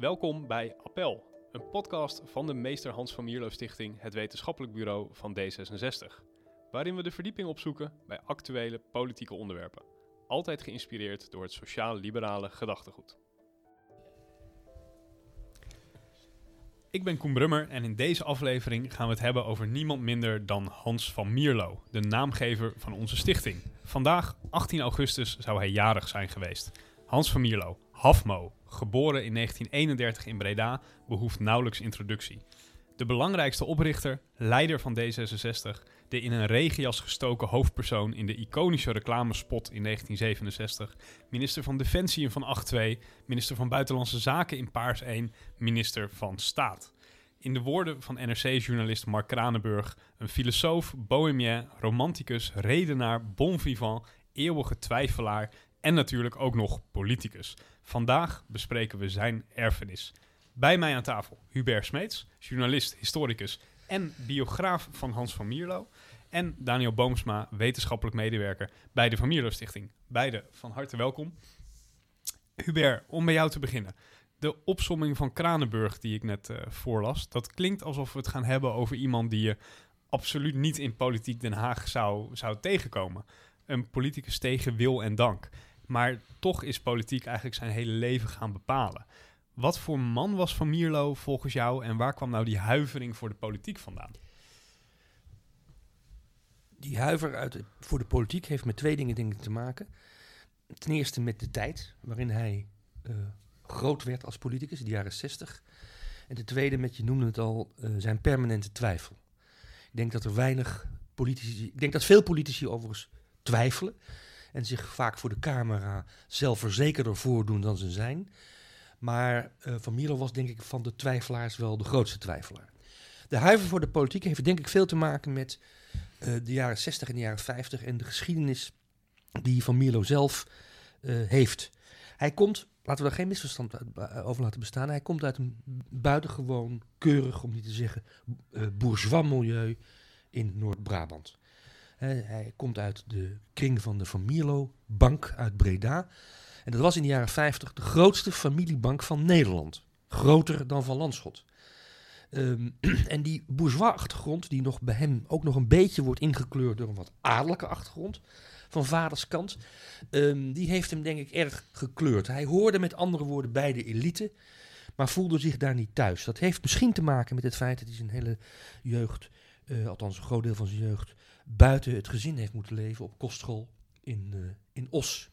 Welkom bij Appel, een podcast van de Meester Hans van Mierlo Stichting, het wetenschappelijk bureau van D66. Waarin we de verdieping opzoeken bij actuele politieke onderwerpen. Altijd geïnspireerd door het sociaal-liberale gedachtegoed. Ik ben Koen Brummer en in deze aflevering gaan we het hebben over niemand minder dan Hans van Mierlo, de naamgever van onze stichting. Vandaag, 18 augustus, zou hij jarig zijn geweest. Hans van Mierlo, Hafmo, geboren in 1931 in Breda, behoeft nauwelijks introductie. De belangrijkste oprichter, leider van D66, de in een regenjas gestoken hoofdpersoon in de iconische reclamespot in 1967, minister van Defensie in van 8-2, minister van Buitenlandse Zaken in Paars 1, minister van Staat. In de woorden van NRC-journalist Mark Kranenburg, een filosoof, bohemien, romanticus, redenaar, bon vivant, eeuwige twijfelaar en natuurlijk ook nog politicus. Vandaag bespreken we zijn erfenis. Bij mij aan tafel Hubert Smeets, journalist, historicus en biograaf van Hans van Mierlo. En Daniel Boomsma, wetenschappelijk medewerker bij de Van Mierlo Stichting. Beide van harte welkom. Hubert, om bij jou te beginnen. De opsomming van Kranenburg die ik net uh, voorlas, dat klinkt alsof we het gaan hebben over iemand die je absoluut niet in politiek Den Haag zou, zou tegenkomen. Een politicus tegen wil en dank. Maar toch is politiek eigenlijk zijn hele leven gaan bepalen. Wat voor man was Van Mierlo volgens jou en waar kwam nou die huivering voor de politiek vandaan? Die huiver uit voor de politiek heeft met twee dingen, dingen te maken. Ten eerste met de tijd waarin hij uh, groot werd als politicus, de jaren 60. En ten tweede met, je noemde het al, uh, zijn permanente twijfel. Ik denk dat er weinig politici, ik denk dat veel politici overigens twijfelen en zich vaak voor de camera zelfverzekerder voordoen dan ze zijn. Maar uh, Van Mierlo was denk ik van de twijfelaars wel de grootste twijfelaar. De huiver voor de politiek heeft denk ik veel te maken met uh, de jaren 60 en de jaren 50 en de geschiedenis die Van Mierlo zelf uh, heeft. Hij komt, laten we daar geen misverstand over laten bestaan, hij komt uit een buitengewoon keurig, om niet te zeggen, bourgeois milieu in Noord-Brabant. Hij komt uit de kring van de Van Mierlo Bank uit Breda. En dat was in de jaren 50 de grootste familiebank van Nederland. Groter dan van Landschot. Um, en die bourgeois-achtergrond, die nog bij hem ook nog een beetje wordt ingekleurd door een wat adellijke achtergrond van vaders kant, um, die heeft hem denk ik erg gekleurd. Hij hoorde met andere woorden bij de elite, maar voelde zich daar niet thuis. Dat heeft misschien te maken met het feit dat hij zijn hele jeugd, uh, althans een groot deel van zijn jeugd, buiten het gezin heeft moeten leven op kostschool in, uh, in Os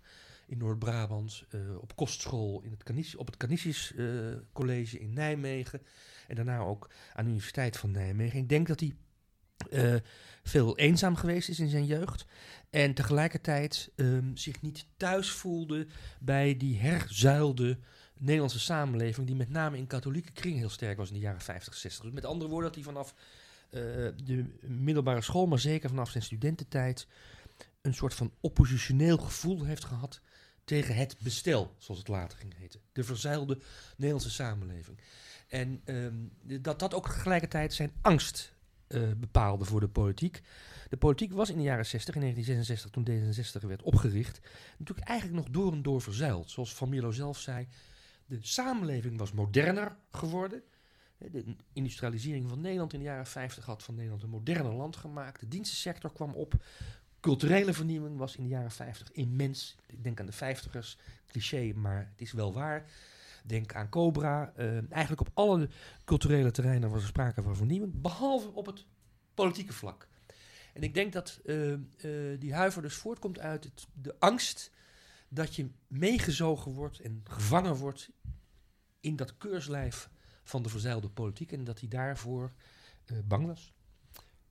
in Noord-Brabant, uh, op kostschool in het Canisius, op het Canisius uh, College in Nijmegen en daarna ook aan de Universiteit van Nijmegen. Ik denk dat hij veel eenzaam geweest is in zijn jeugd en tegelijkertijd um, zich niet thuis voelde bij die herzuilde Nederlandse samenleving, die met name in katholieke kring heel sterk was in de jaren 50, 60. Dus met andere woorden dat hij vanaf de middelbare school, maar zeker vanaf zijn studententijd, een soort van oppositioneel gevoel heeft gehad tegen het bestel, zoals het later ging heten. De verzeilde Nederlandse samenleving. En um, dat dat ook tegelijkertijd zijn angst uh, bepaalde voor de politiek. De politiek was in de jaren 60, in 1966, toen D66 werd opgericht, natuurlijk eigenlijk nog door en door verzuild. Zoals Van zelf zei, de samenleving was moderner geworden. De industrialisering van Nederland in de jaren 50 had van Nederland een moderner land gemaakt. De dienstensector kwam op culturele vernieuwing was in de jaren 50 immens. Ik denk aan de 50ers, cliché, maar het is wel waar. Denk aan Cobra. Uh, eigenlijk op alle culturele terreinen was er sprake van vernieuwing, behalve op het politieke vlak. En ik denk dat uh, uh, die huiver dus voortkomt uit de angst dat je meegezogen wordt en gevangen wordt in dat keurslijf van de verzeilde politiek en dat hij daarvoor bang was.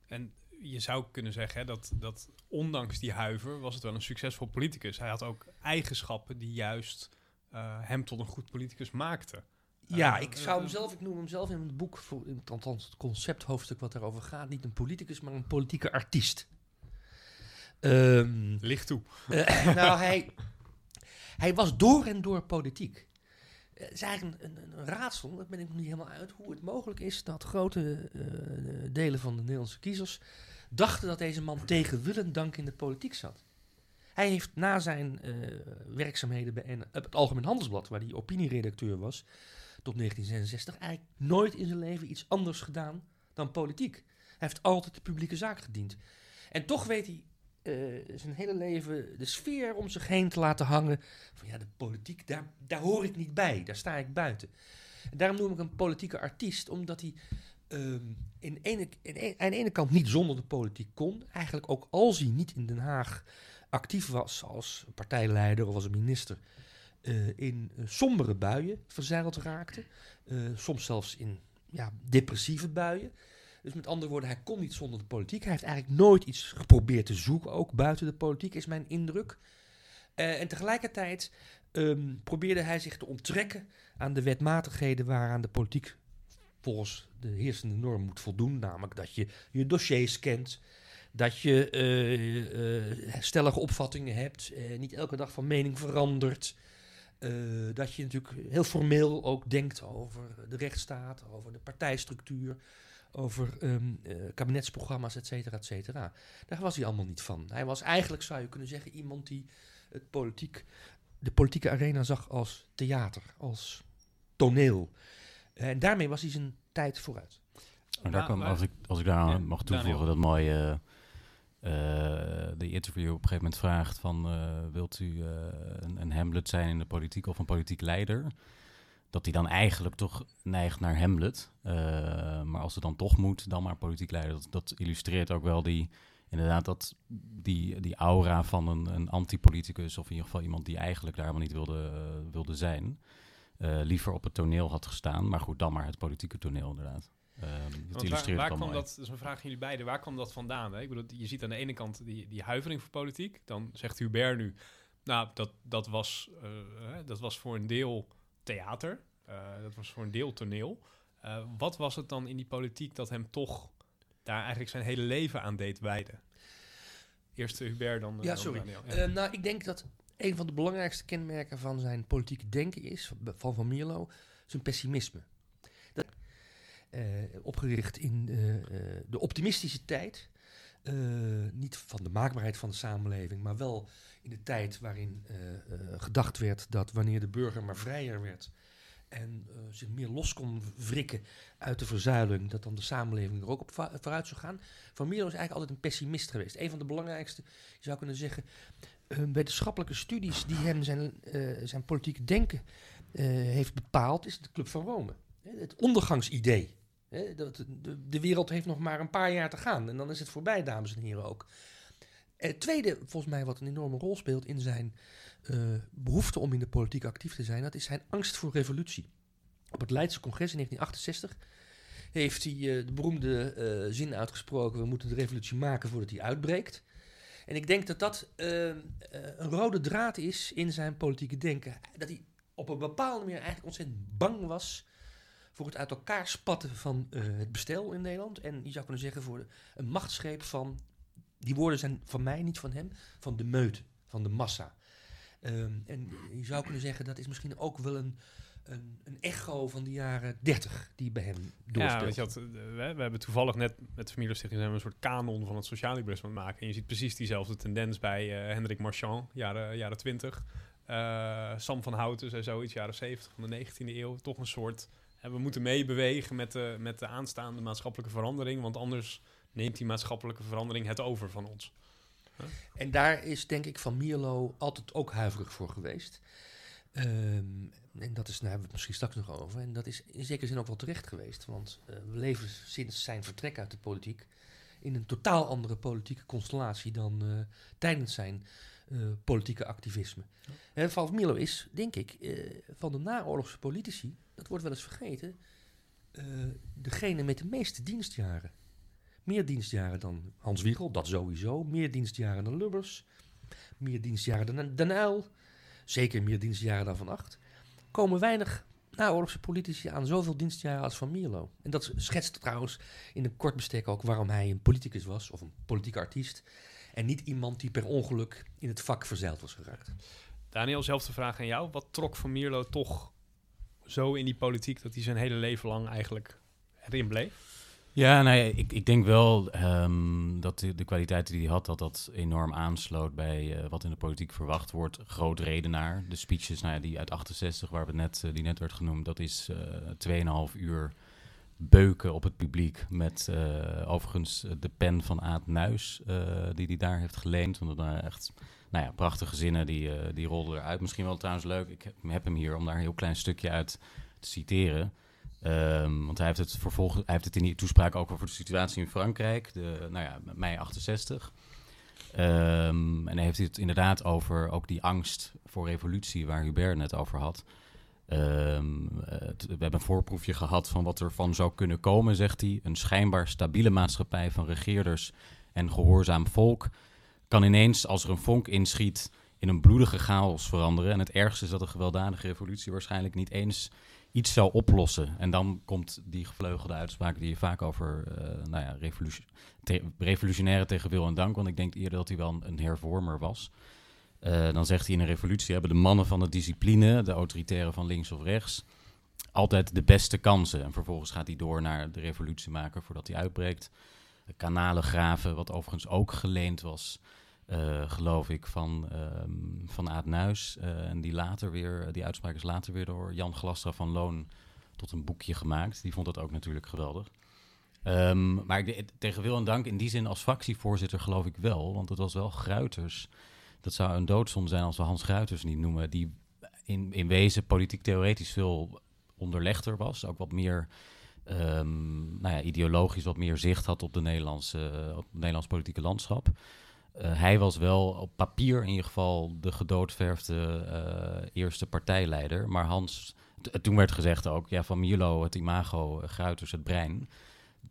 En je zou kunnen zeggen hè, dat, dat ondanks die huiver was het wel een succesvol politicus. Hij had ook eigenschappen die juist uh, hem tot een goed politicus maakten. Ja, uh, ik zou hem zelf, ik noem hem zelf in het boek, althans het concepthoofdstuk wat daarover gaat, niet een politicus, maar een politieke artiest. Um, Licht toe. Uh, nou, hij, hij was door en door politiek. Het is eigenlijk een, een, raadsel, dat ben ik nog niet helemaal uit, hoe het mogelijk is dat grote uh, delen van de Nederlandse kiezers dachten dat deze man tegen wil en dank in de politiek zat. Hij heeft na zijn uh, werkzaamheden bij het Algemeen Handelsblad, waar hij opinieredacteur was, tot 1966 eigenlijk nooit in zijn leven iets anders gedaan dan politiek. Hij heeft altijd de publieke zaak gediend. En toch weet hij uh, zijn hele leven de sfeer om zich heen te laten hangen. Van ja, de politiek, daar, daar hoor ik niet bij, daar sta ik buiten. En daarom noem ik een politieke artiest, omdat hij um, in ene, in aan de ene kant niet zonder de politiek kon. Eigenlijk ook als hij niet in Den Haag actief was als partijleider of als minister. Uh, in uh, sombere buien verzeild raakte. soms zelfs in ja, depressieve buien. Dus met andere woorden, hij kon niet zonder de politiek. Hij heeft eigenlijk nooit iets geprobeerd te zoeken, ook buiten de politiek, is mijn indruk. Uh, en tegelijkertijd um, probeerde hij zich te onttrekken aan de wetmatigheden waaraan de politiek volgens de heersende norm moet voldoen. Namelijk dat je je dossiers kent, dat je uh, uh, stellige opvattingen hebt, niet elke dag van mening verandert. dat je natuurlijk heel formeel ook denkt over de rechtsstaat, over de partijstructuur, over um, uh, kabinetsprogramma's, et cetera, et cetera. Daar was hij allemaal niet van. Hij was eigenlijk, zou je kunnen zeggen, iemand die het politiek, de politieke arena zag als theater, als toneel. En daarmee was hij zijn tijd vooruit. Maar daar kan, als, ik, als ik daar ja, mag toevoegen, dat mooie... Uh, de interview op een gegeven moment vraagt van... Uh, wilt u uh, een, een Hamlet zijn in de politiek of een politiek leider? Dat hij dan eigenlijk toch neigt naar Hamlet. Uh, maar als het dan toch moet, dan maar politiek leider. Dat, dat illustreert ook wel die, inderdaad, dat, die, die aura van een, een anti-politicus... of in ieder geval iemand die eigenlijk daar helemaal niet wilde, uh, wilde zijn... Uh, liever op het toneel had gestaan. Maar goed, dan maar het politieke toneel inderdaad. dat illustreert waar, waar kwam dat, dat is een vraag aan jullie beiden, waar kwam dat vandaan? Hè? Ik bedoel, je ziet aan de ene kant die, die huivering voor politiek. Dan zegt Hubert nu, nou, dat, dat, was, dat was voor een deel theater. Uh, dat was voor een deel toneel. Uh, wat was het dan in die politiek dat hem toch daar eigenlijk zijn hele leven aan deed wijden? Eerst Hubert, dan, ja, sorry. Dan ja. Uh, nou, ik denk dat een van de belangrijkste kenmerken van zijn politieke denken is, van Van Mierlo, zijn pessimisme. Dat, opgericht in de optimistische tijd, niet van de maakbaarheid van de samenleving, maar wel in de tijd waarin gedacht werd dat wanneer de burger maar vrijer werd, en zich meer los kon wrikken uit de verzuiling, dat dan de samenleving er ook op vooruit zou gaan. Van Milo is eigenlijk altijd een pessimist geweest. Een van de belangrijkste, je zou kunnen zeggen, wetenschappelijke studies die hem zijn, zijn politieke denken heeft bepaald, is de Club van Rome. Het ondergangsidee. De, wereld heeft nog maar een paar jaar te gaan en dan is het voorbij, dames en heren ook. Het tweede, volgens mij, wat een enorme rol speelt in zijn uh, behoefte om in de politiek actief te zijn, dat is zijn angst voor revolutie. Op het Leidse congres in 1968 heeft hij uh, de beroemde zin uitgesproken: we moeten de revolutie maken voordat hij uitbreekt. En ik denk dat dat een rode draad is in zijn politieke denken. Dat hij op een bepaalde manier eigenlijk ontzettend bang was voor het uit elkaar spatten van het bestel in Nederland. En je zou kunnen zeggen voor een machtsgreep van, die woorden zijn van mij, niet van hem, van de meute, van de massa. Um, en je zou kunnen zeggen dat is misschien ook wel een, een, een echo van de jaren 30 die bij hem doorspeelt. Ja, je wat, we, we, hebben toevallig net met de familiestichting een soort kanon van het sociaal liberalisme maken. En je ziet precies diezelfde tendens bij uh, Hendrik Marchand, jaren, jaren 20. Uh, eh, Sam van Houten, zei zoiets, jaren 70 van de 19e eeuw. Toch een soort, we moeten meebewegen met de, met de aanstaande maatschappelijke verandering. Want anders neemt die maatschappelijke verandering het over van ons. En daar is denk ik Van Mierlo altijd ook huiverig voor geweest. Um, en dat is, daar hebben we het misschien straks nog over. En dat is in zekere zin ook wel terecht geweest. Want uh, we leven sinds zijn vertrek uit de politiek in een totaal andere politieke constellatie dan uh, tijdens zijn politieke activisme. Ja. Van Mierlo is, denk ik, van de naoorlogse politici, dat wordt wel eens vergeten, degene met de meeste dienstjaren. Meer dienstjaren dan Hans Wiegel, dat sowieso. Meer dienstjaren dan Lubbers. Meer dienstjaren dan Den Uyl. Zeker meer dienstjaren dan Van Acht. Komen weinig naoorlogse politici aan zoveel dienstjaren als Van Mierlo. En dat schetst trouwens in een kort bestek ook waarom hij een politicus was, of een politieke artiest. En niet iemand die per ongeluk in het vak verzeild was geraakt. Daniel, zelfde vraag aan jou. Wat trok Van Mierlo toch zo in die politiek dat hij zijn hele leven lang eigenlijk erin bleef? Ja, nou ja, ik, ik denk wel um, dat de, de kwaliteiten die hij had, dat dat enorm aansloot bij uh, wat in de politiek verwacht wordt. Groot redenaar. De speeches nou ja, die uit 68, waar we net, uh, die net werd genoemd, dat is uh, 2,5 uur beuken op het publiek. Met uh, overigens de pen van Aad Nuis, die hij daar heeft geleend. Want dat waren echt nou ja, prachtige zinnen, die, die rolden eruit. Misschien wel trouwens leuk, ik heb hem hier om daar een heel klein stukje uit te citeren. Um, want hij heeft het vervolgens, hij heeft het in die toespraak ook over de situatie in Frankrijk, de, nou ja, mei 68. Um, ehm, en hij heeft het inderdaad over ook die angst voor revolutie, waar Hubert net over had. Um, we hebben een voorproefje gehad van wat er van zou kunnen komen, zegt hij. Een schijnbaar stabiele maatschappij van regeerders en gehoorzaam volk kan ineens, als er een vonk inschiet, in een bloedige chaos veranderen. En het ergste is dat een gewelddadige revolutie waarschijnlijk niet eens iets zou oplossen. En dan komt die gevleugelde uitspraak die je vaak over uh, nou ja, revolutionaire tegen wil en dank, want ik denk eerder dat hij wel een, hervormer was. Uh, dan zegt hij in een revolutie hebben de mannen van de discipline, de autoritaire van links of rechts, altijd de beste kansen. En vervolgens gaat hij door naar de revolutiemaker voordat hij uitbreekt. De kanalen graven, wat overigens ook geleend was uh, geloof ik, van, um, van Aad Nuis. Uh, en die, later weer, die uitspraak is later weer door Jan Glastra van Loon tot een boekje gemaakt. Die vond dat ook natuurlijk geweldig. Um, maar ik, tegen wil en dank in die zin als fractievoorzitter geloof ik wel. Want het was wel Gruiters. Dat zou een doodzonde zijn als we Hans Gruiters niet noemen. Die in, in wezen politiek theoretisch veel onderlegder was. Ook wat meer um, nou ja, ideologisch wat meer zicht had op, de Nederlandse, op het Nederlands politieke landschap. Uh, hij was wel op papier in ieder geval de gedoodverfde uh, eerste partijleider. Maar Hans, toen werd gezegd ook, ja, van Milo het imago, uh, Gruiters het brein.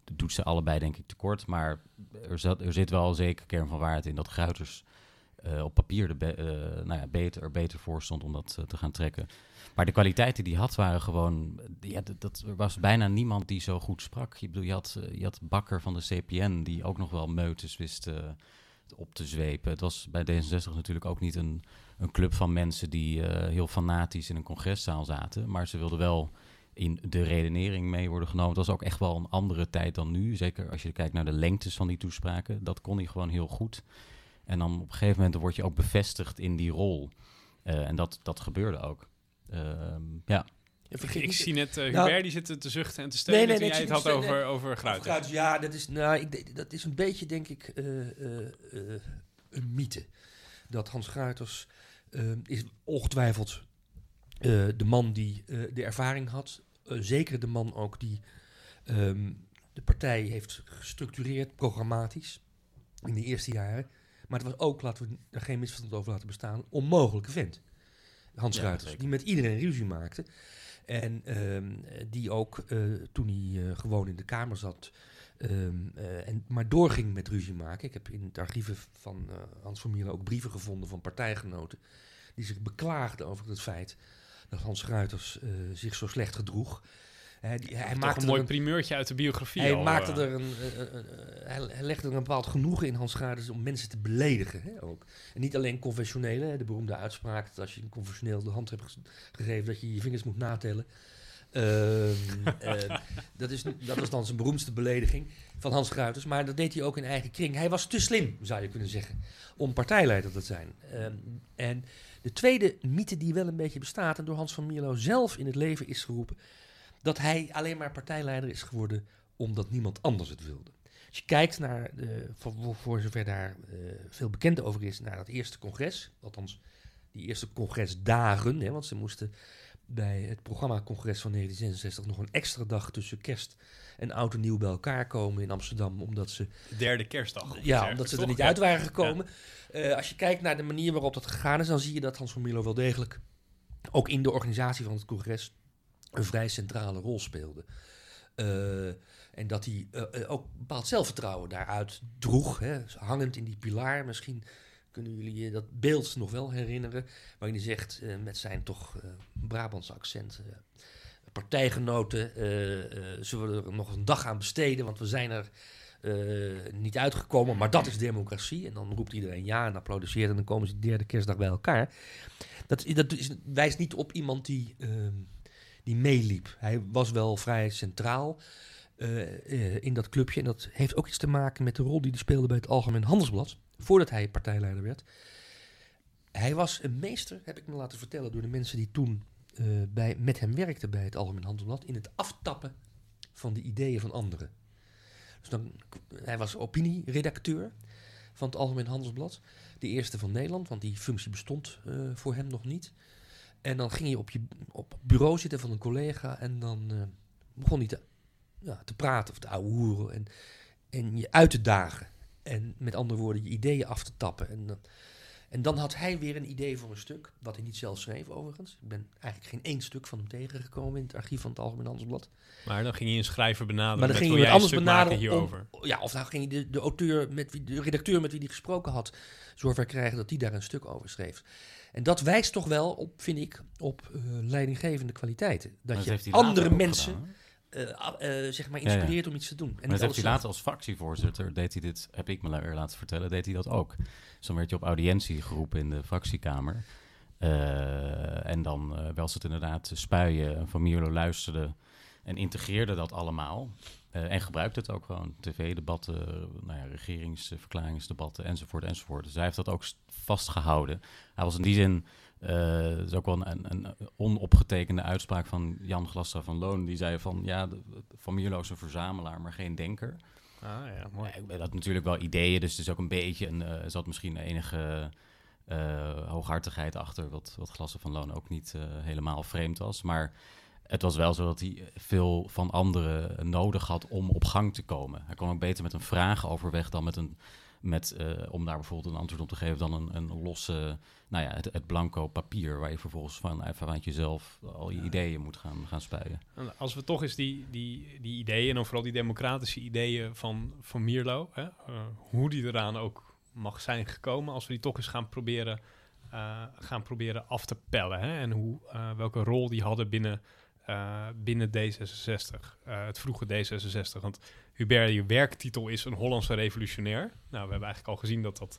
Dat doet ze allebei denk ik tekort. Maar er, zat, er zit wel een zekere kern van waarheid in dat Gruiters op papier de be nou ja, beter, er beter voor stond om dat te gaan trekken. Maar de kwaliteiten die hij had waren gewoon... Ja, dat, er was bijna niemand die zo goed sprak. Je, bedoel, je, had, je had Bakker van de CPN die ook nog wel meutes wist op te zwepen. Het was bij D66 natuurlijk ook niet een, een club van mensen die heel fanatisch in een congreszaal zaten. Maar ze wilden wel in de redenering mee worden genomen. Het was ook echt wel een andere tijd dan nu. Zeker als je kijkt naar de lengtes van die toespraken. Dat kon hij gewoon heel goed. En dan op een gegeven moment word je ook bevestigd in die rol. Uh, en dat, dat gebeurde ook. Uh, ja. ik, zie net uh, Hubert, die zitten te zuchten en te steunen nee, nee, nee, jij het had over, nee, over Gruiters. Ja, dat is, nou, ik, dat is een beetje, denk ik, uh, uh, een mythe. Dat Hans Gruiters is ongetwijfeld de man die de ervaring had. zeker de man ook die um, de partij heeft gestructureerd, programmatisch, in de eerste jaren. Maar het was ook, laten we er geen misverstand over laten bestaan, onmogelijke vent. Hans ja, die met iedereen ruzie maakte. En um, die ook uh, toen hij uh, gewoon in de Kamer zat, um, uh, en maar doorging met ruzie maken. Ik heb in het archieven van Hans van Mieren ook brieven gevonden van partijgenoten die zich beklaagden over het feit dat Hans Ruiters zich zo slecht gedroeg. Hij, hij maakte een mooi een, primeurtje uit de biografie. Hij, maakte er een, hij legde er een bepaald genoegen in, Hans Gruiters, om mensen te beledigen. Hè, ook. En niet alleen conventionele, de beroemde uitspraak dat als je een conventioneel de hand hebt gegeven, dat je je vingers moet natellen. Uh, uh, dat, is, dat was dan zijn beroemdste belediging van Hans Gruiters. Maar dat deed hij ook in eigen kring. Hij was te slim, zou je kunnen zeggen, om partijleider te zijn. Uh, en de tweede mythe die wel een beetje bestaat en door Hans van Mierlo zelf in het leven is geroepen, dat hij alleen maar partijleider is geworden omdat niemand anders het wilde. Als je kijkt naar, de, voor, voor zover daar uh, veel bekend over is, naar dat eerste congres, althans die eerste congresdagen, hè, want ze moesten bij het programma-congres van 1966 nog een extra dag tussen kerst en oud en nieuw bij elkaar komen in Amsterdam, omdat ze... De derde kerstdag. Ja, omdat ze er niet uit waren gekomen. Ja. Uh, als je kijkt naar de manier waarop dat gegaan is, dan zie je dat Hans van Milo wel degelijk ook in de organisatie van het congres een vrij centrale rol speelde. Uh, en dat hij uh, ook bepaald zelfvertrouwen daaruit droeg, hè, hangend in die pilaar. Misschien kunnen jullie je dat beeld nog wel herinneren, waarin hij zegt met zijn toch Brabantse accent. partijgenoten zullen er nog een dag aan besteden, want we zijn er niet uitgekomen, maar dat is democratie. En dan roept iedereen ja en applaudisseert en dan komen ze de derde kerstdag bij elkaar. Dat, dat wijst niet op iemand die ehm, die meeliep. Hij was wel vrij centraal. in dat clubje. En dat heeft ook iets te maken met de rol die hij speelde bij het Algemeen Handelsblad. Voordat hij partijleider werd. Hij was een meester, heb ik me laten vertellen door de mensen die toen bij, met hem werkten bij het Algemeen Handelsblad. In het aftappen van de ideeën van anderen. Dus dan, hij was opinieredacteur van het Algemeen Handelsblad. De eerste van Nederland, want die functie bestond voor hem nog niet. En dan ging je op je op bureau zitten van een collega en dan uh, begon hij te, ja, te praten of te ouwehoeren en, en je uit te dagen. En met andere woorden, je ideeën af te tappen. En dan, en dan had hij weer een idee voor een stuk, wat hij niet zelf schreef overigens. Ik ben eigenlijk geen één stuk van hem tegengekomen in het archief van het Algemeen Handelsblad. Maar dan ging je een schrijver benaderen. Maar dan ging je anders benaderen hierover. ja, of dan ging je de, de auteur met wie, de redacteur met wie hij gesproken had, zover krijgen dat hij daar een stuk over schreef. En dat wijst toch wel op, vind ik, op uh, leidinggevende kwaliteiten. Dat je andere mensen. Uh, uh, zeg maar inspireert om iets te doen. En maar dat heeft hij later als fractievoorzitter, deed hij dit, heb ik me laten vertellen, deed hij dat ook. Dus dan werd je op audiëntie geroepen in de fractiekamer. En dan was het inderdaad spuien. Van Mierlo luisterde en integreerde dat allemaal. En gebruikte het ook gewoon. TV-debatten, nou ja, regeringsverklaringsdebatten enzovoort enzovoort. Dus hij heeft dat ook vastgehouden. Hij was in die zin uh, dat is ook wel een, een, onopgetekende uitspraak van Jan Glastra van Loon. Die zei van, ja, Van Mierlo is een verzamelaar, maar geen denker. Ah ja, mooi. Ja, ik had natuurlijk wel ideeën, dus het is ook een beetje... Een, uh, zat misschien enige uh, hooghartigheid achter... wat, wat Glastra van Loon ook niet helemaal vreemd was. Maar het was wel zo dat hij veel van anderen nodig had om op gang te komen. Hij kon ook beter met een vraag overweg dan met een met, uh, om daar bijvoorbeeld een antwoord op te geven dan een, een losse, nou ja, het, het, blanco papier waar je vervolgens van vanuit jezelf al je ideeën moet gaan, gaan spuien. Als we toch eens die, die, die ideeën, en vooral die democratische ideeën van, van Mierlo, hè, uh, hoe die eraan ook mag zijn gekomen, als we die toch eens gaan proberen, uh, gaan proberen af te pellen. Hè, en hoe, welke rol die hadden binnen uh, binnen D66, uh, het vroege D66. Want Hubert, je werktitel is een Hollandse revolutionair. Nou, we hebben eigenlijk al gezien dat dat...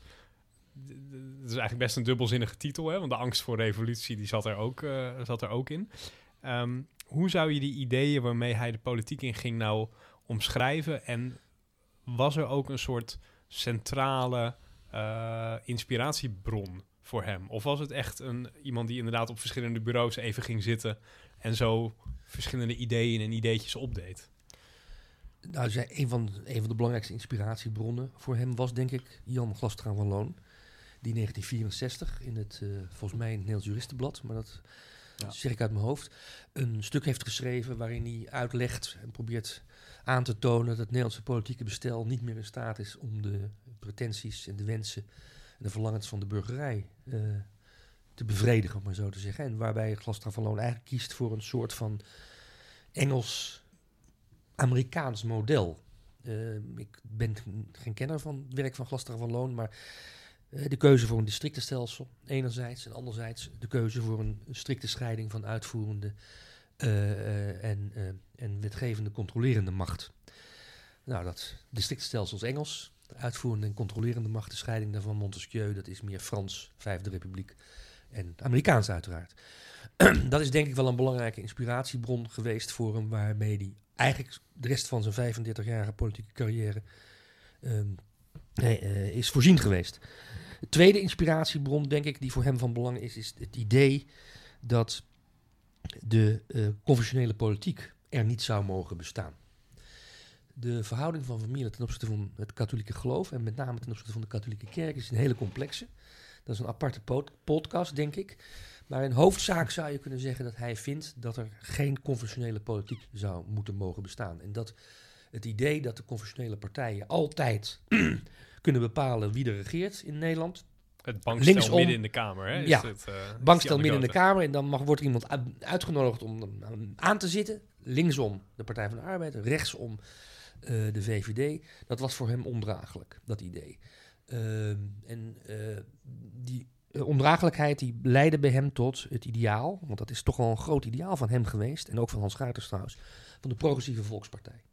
Het is eigenlijk best een dubbelzinnige titel, hè? want de angst voor revolutie die zat, er ook, uh, zat er ook in. Um, hoe zou je die ideeën waarmee hij de politiek in ging nou omschrijven? En was er ook een soort centrale inspiratiebron voor hem? Of was het echt een, iemand die inderdaad op verschillende bureaus even ging zitten en zo verschillende ideeën en ideetjes opdeed? Nou, zij, een, van, een van de belangrijkste inspiratiebronnen voor hem was denk ik Jan Glastra van Loon. Die in 1964 in het, uh, volgens mij in het Nederlands Juristenblad, maar dat ja. zeg ik uit mijn hoofd, een stuk heeft geschreven waarin hij uitlegt en probeert aan te tonen dat het Nederlandse politieke bestel niet meer in staat is om de pretenties en de wensen en de verlangens van de burgerij uh, te bevredigen, om maar zo te zeggen. En waarbij Glastra van Loon eigenlijk kiest voor een soort van Engels-Amerikaans model. Uh, ik ben geen kenner van het werk van Glastra van Loon, maar uh, de keuze voor een districtenstelsel enerzijds en anderzijds de keuze voor een strikte scheiding van uitvoerende en, en wetgevende controlerende macht. Nou, dat districtenstelsel is Engels, de uitvoerende en controlerende macht, de scheiding daarvan Montesquieu, dat is meer Frans, Vijfde Republiek en Amerikaans uiteraard. dat is denk ik wel een belangrijke inspiratiebron geweest voor hem, waarmee hij eigenlijk de rest van zijn 35-jarige politieke carrière um, uh, is voorzien geweest. De tweede inspiratiebron, denk ik, die voor hem van belang is, is het idee dat de uh, conventionele politiek er niet zou mogen bestaan. De verhouding van familie ten opzichte van het katholieke geloof en met name ten opzichte van de katholieke kerk is een hele complexe. Dat is een aparte podcast, denk ik. Maar in hoofdzaak zou je kunnen zeggen dat hij vindt dat er geen conventionele politiek zou moeten mogen bestaan. En dat het idee dat de conventionele partijen altijd kunnen bepalen wie er regeert in Nederland. Het bankstel Linksom, midden in de Kamer, hè? ja, het, uh, bankstel midden in de Kamer. En dan mag, wordt er iemand uitgenodigd om aan te zitten. Linksom de Partij van de Arbeid, rechtsom uh, de VVD. Dat was voor hem ondraaglijk, dat idee. Ehm, en uh, die uh, ondraaglijkheid die leidde bij hem tot het ideaal, want dat is toch wel een groot ideaal van hem geweest, en ook van Hans Gaarters trouwens, van de Progressieve Volkspartij.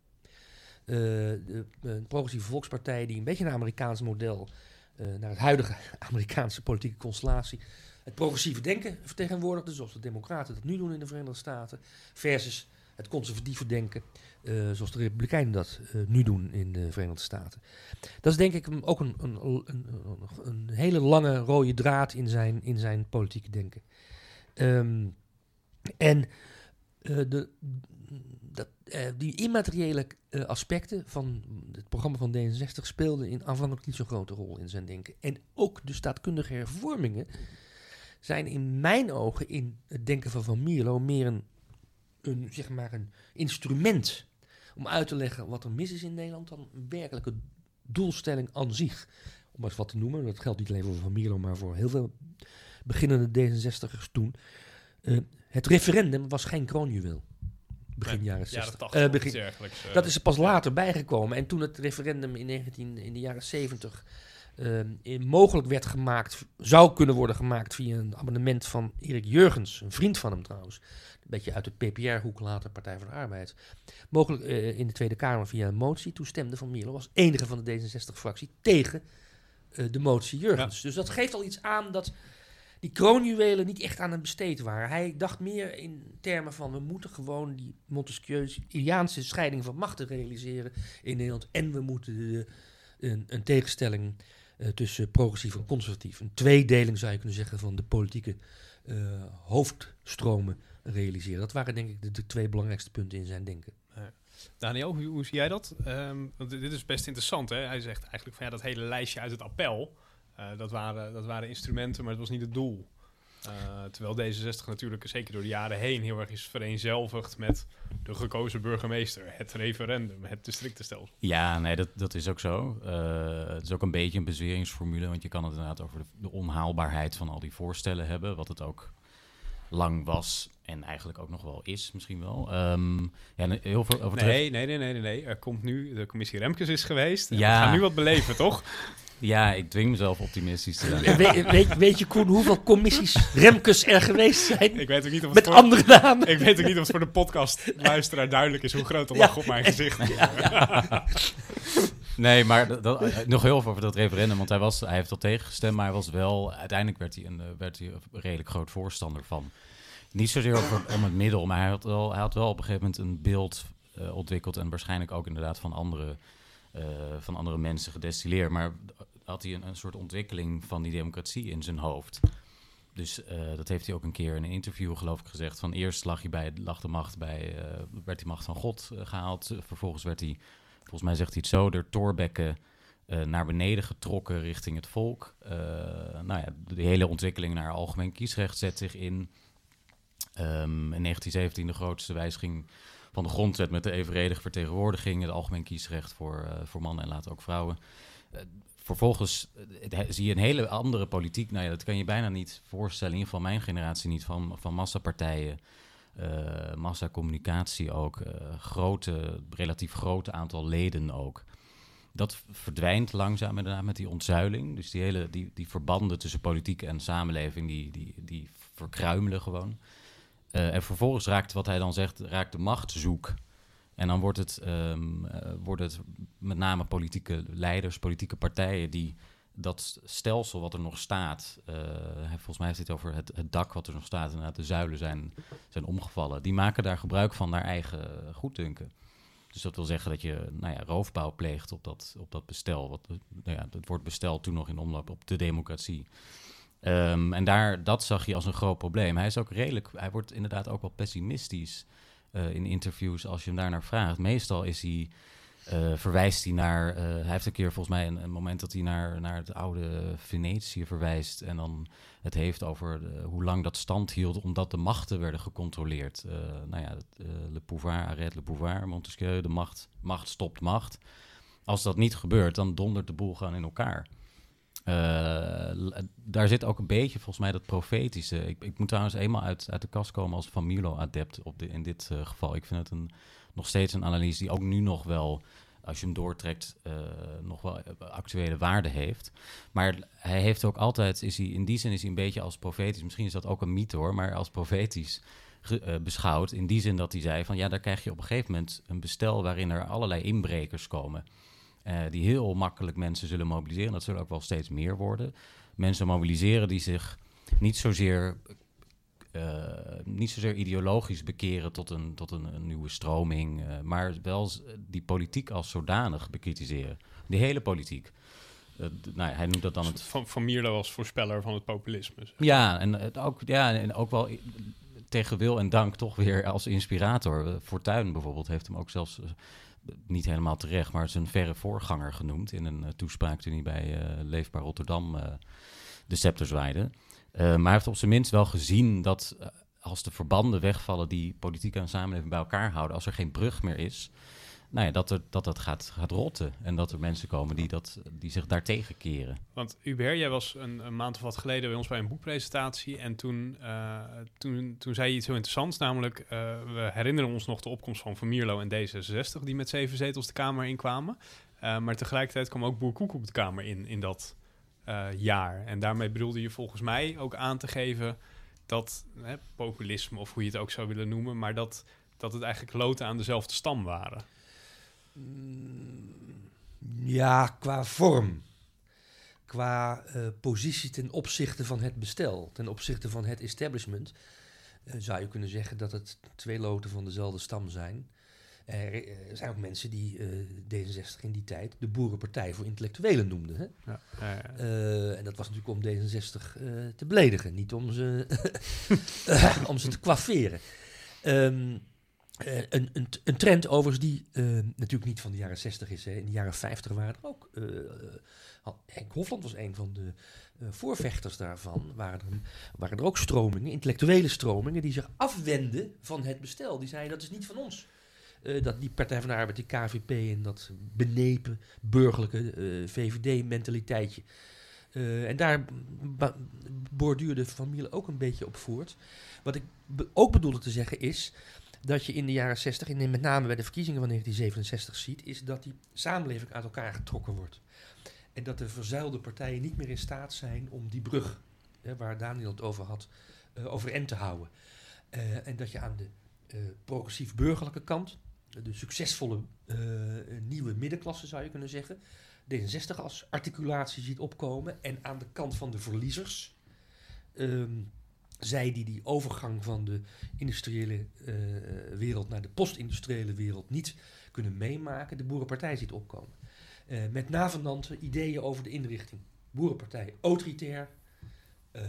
De, Progressieve Volkspartij die een beetje een Amerikaans model naar het huidige Amerikaanse politieke constellatie, het progressieve denken vertegenwoordigde, zoals de Democraten dat nu doen in de Verenigde Staten, versus het conservatieve denken, zoals de Republikeinen dat nu doen in de Verenigde Staten. Dat is denk ik ook een, een, een, een hele lange rode draad in zijn, in zijn politieke denken. Ehm, en de, dat, die immateriële aspecten van het programma van D66 speelden in aanvankelijk niet zo'n grote rol in zijn denken. En ook de staatkundige hervormingen zijn in mijn ogen in het denken van Van Mierlo meer een, zeg maar een instrument om uit te leggen wat er mis is in Nederland dan een werkelijke doelstelling aan zich. Om eens wat te noemen, dat geldt niet alleen voor Van Mierlo, maar voor heel veel beginnende D66'ers toen. Uh, het referendum was geen kroonjuweel. Begin jaren 60. uh, begin, uh, dat is er pas later bijgekomen. En toen het referendum in, 19, in de jaren 70 uh, mogelijk werd gemaakt, zou kunnen worden gemaakt via een abonnement van Erik Jurgens, een vriend van hem trouwens. Een beetje uit de PPR-hoek later, Partij voor de Arbeid. Mogelijk uh, in de Tweede Kamer via een motie. Toestemde van Mierlo was enige van de D66-fractie tegen uh, de motie Jurgens. Dus dat geeft al iets aan dat die kroonjuwelen niet echt aan hem besteed waren. Hij dacht meer in termen van we moeten gewoon die Montesquieu-Iliaanse scheiding van machten realiseren in Nederland. En we moeten de, een, een tegenstelling uh, tussen progressief en conservatief. Een tweedeling zou je kunnen zeggen van de politieke uh, hoofdstromen realiseren. Dat waren denk ik de, de, twee belangrijkste punten in zijn denken. Daniel, hoe, hoe, zie jij dat? Um, want dit is best interessant. Hè? Hij zegt eigenlijk van ja, dat hele lijstje uit het appel, uh, dat, waren, dat waren instrumenten, maar het was niet het doel. Uh, terwijl D66 natuurlijk zeker door de jaren heen heel erg is vereenzelvigd met de gekozen burgemeester, het referendum, het districtenstelsel. Ja, nee, dat, dat is ook zo. Uh, het is ook een beetje een bezweringsformule, want je kan het inderdaad over de, de, onhaalbaarheid van al die voorstellen hebben, wat het ook lang was en eigenlijk ook nog wel is, misschien wel. Um, ja, heel veel over nee, nee, nee, nee, nee, Er komt nu, de commissie Remkes is geweest. Ja. We gaan nu wat beleven, toch? Ja, ik dwing mezelf optimistisch te zijn. We, weet, weet, je, Koen, hoeveel commissies Remkes er geweest zijn? Ik weet ook niet of Met andere namen. Ik weet ook niet of het voor de podcast luisteraar duidelijk is hoe groot de lach ja. op mijn gezicht is. Ja. Nee, maar dat, eh, nog heel veel over dat referendum. Want hij, was, hij heeft al tegengestemd, maar hij was wel... Uiteindelijk werd hij een, eh, werd hij een redelijk groot voorstander van. Niet zozeer om het middel, maar hij had, wel, hij had wel op een gegeven moment een beeld uh, ontwikkeld... en waarschijnlijk ook inderdaad van andere, van andere mensen gedestilleerd. Maar had hij een, een soort ontwikkeling van die democratie in zijn hoofd. Dus dat heeft hij ook een keer in een interview, geloof ik, gezegd. Van eerst lag, hij bij, lag de macht bij, werd die macht van God gehaald. vervolgens werd hij, volgens mij zegt hij het zo, door Torbekken naar beneden getrokken richting het volk. nou ja, de hele ontwikkeling naar algemeen kiesrecht zet zich in. Um, in 1917 de grootste wijziging van de grondwet met de evenredige vertegenwoordiging. Het algemeen kiesrecht voor, voor mannen en later ook vrouwen vervolgens zie je een hele andere politiek. Nou ja, dat kan je bijna niet voorstellen. In ieder geval mijn generatie niet. Van, van massapartijen, uh, massacommunicatie ook. Uh, grote, relatief grote aantal leden ook. Dat verdwijnt langzaam inderdaad met die ontzuiling. Dus die hele die, die verbanden tussen politiek en samenleving, die, die, die verkruimelen gewoon. en vervolgens raakt, wat hij dan zegt, raakt de macht zoek en dan wordt het, uh, wordt het met name politieke leiders, politieke partijen die dat stelsel wat er nog staat, uh, volgens mij heeft het over het, dak wat er nog staat, inderdaad de zuilen zijn, zijn omgevallen. Die maken daar gebruik van naar eigen goeddunken. Dus dat wil zeggen dat je nou ja, roofbouw pleegt op dat, op dat bestel. Wat, nou ja, het wordt bestel toen nog in omloop op de democratie. Um, en daar, dat zag je als een groot probleem. Hij is ook redelijk, hij wordt inderdaad ook wel pessimistisch uh, in interviews als je hem daarnaar vraagt. Meestal is hij, uh, verwijst hij naar. Uh, hij heeft een keer volgens mij een, moment dat hij naar, naar het oude Venetië verwijst. En dan het heeft over hoe lang dat stand hield, omdat de machten werden gecontroleerd. nou ja, Le Pouvoir, arrête le pouvoir, Montesquieu, de macht, macht stopt macht. Als dat niet gebeurt, dan dondert de boel gewoon in elkaar. Daar zit ook een beetje volgens mij dat profetische. Ik, ik moet trouwens eenmaal uit, uit de kast komen als Van Mierlo-adept in dit geval. Ik vind het een, nog steeds een analyse die ook nu nog wel, als je hem doortrekt, uh, nog wel actuele waarde heeft. Maar hij heeft ook altijd, is hij, in die zin is hij een beetje als profetisch, misschien is dat ook een mythe hoor, maar als profetisch beschouwd. In die zin dat hij zei van ja, daar krijg je op een gegeven moment een bestel waarin er allerlei inbrekers komen. Die heel makkelijk mensen zullen mobiliseren. Dat zullen ook wel steeds meer worden. Mensen mobiliseren die zich niet zozeer niet zozeer ideologisch bekeren tot een, tot een, een nieuwe stroming, maar wel die politiek als zodanig bekritiseren. Die hele politiek. nou, hij noemt dat dan het... Van, van Mierlo als voorspeller van het populisme. Ja, en, het ook, ja, en ook wel tegen wil en dank toch weer als inspirator. Fortuin bijvoorbeeld heeft hem ook zelfs niet helemaal terecht, maar zijn verre voorganger genoemd in een toespraak toen hij bij Leefbaar Rotterdam de scepter zwaaide. Maar hij heeft op zijn minst wel gezien dat als de verbanden wegvallen die politiek en samenleving bij elkaar houden, als er geen brug meer is, nou ja, dat, er, dat dat gaat, gaat rotten. En dat er mensen komen die, dat, die zich daartegen keren. Want Hubert, jij was een, een, maand of wat geleden bij ons bij een boekpresentatie. En toen, uh, toen, toen zei je iets heel interessants. Namelijk, we herinneren ons nog de opkomst van Van Mierlo en D66... die met zeven zetels de Kamer inkwamen. Maar tegelijkertijd kwam ook Boer Koekoek de Kamer in, in dat jaar. En daarmee bedoelde je volgens mij ook aan te geven... dat hè, populisme, of hoe je het ook zou willen noemen... maar dat, dat het eigenlijk loten aan dezelfde stam waren. Mm, ja, qua vorm. Qua uh, positie ten opzichte van het bestel, ten opzichte van het establishment, uh, zou je kunnen zeggen dat het twee loten van dezelfde stam zijn. Er, er zijn ook mensen die uh, D66 in die tijd de Boerenpartij voor Intellectuelen noemden. Hè? Ja, ja, ja. en dat was natuurlijk om D66 te beledigen, niet om ze, om ze te coifferen. Um, uh, een, een, een, trend overigens die uh, natuurlijk niet van de jaren 60 is. Hè. In de jaren 50 waren er ook. Uh, Henk Hofland was een van de voorvechters daarvan. Waren er, waren er ook stromingen, intellectuele stromingen, die zich afwenden van het bestel. Die zeiden dat is niet van ons. Dat die Partij van de Arbeid, die KVP en dat benepen burgerlijke VVD-mentaliteitje. en daar borduurde Van Miele ook een beetje op voort. Wat ik ook bedoelde te zeggen is dat je in de jaren 60, en met name bij de verkiezingen van 1967 ziet, is dat die samenleving uit elkaar getrokken wordt. En dat de verzuilde partijen niet meer in staat zijn om die brug, hè, waar Daniel het over had, uh, overeind te houden. En dat je aan de uh, progressief-burgerlijke kant, de succesvolle nieuwe middenklasse zou je kunnen zeggen, D66 als articulatie ziet opkomen. En aan de kant van de verliezers, um, zij die die overgang van de industriële uh, wereld naar de post-industriële wereld niet kunnen meemaken, de Boerenpartij ziet opkomen. Uh, met navenante ideeën over de inrichting. Boerenpartij autoritair, uh,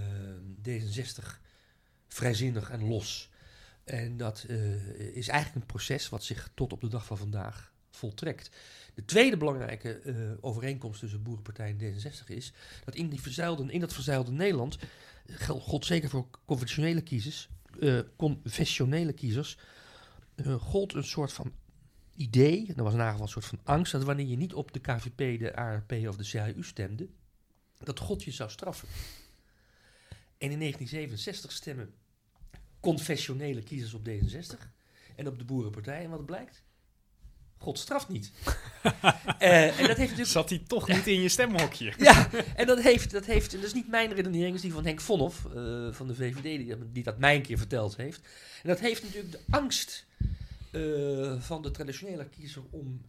D66 vrijzinnig en los. En dat is eigenlijk een proces wat zich tot op de dag van vandaag voltrekt. De tweede belangrijke overeenkomst tussen Boerenpartij en D66 is dat in, die verzuilde, in dat verzuilde Nederland geldt zeker voor conventionele kiezers, uh, kiezers, uh, gold een soort van idee, er was een een soort van angst, dat wanneer je niet op de KVP, de ARP of de CHU stemde, dat God je zou straffen. En in 1967 stemmen confessionele kiezers op D66 en op de Boerenpartij. En wat blijkt? God straft niet. uh, en dat heeft natuurlijk... Zat hij toch niet in je stemhokje? ja, en dat heeft, dat heeft, en dat is niet mijn redenering, dat is die van Henk Vonhoff uh, van de VVD, die, die, dat mij een keer verteld heeft. En dat heeft natuurlijk de angst uh, van de traditionele kiezer om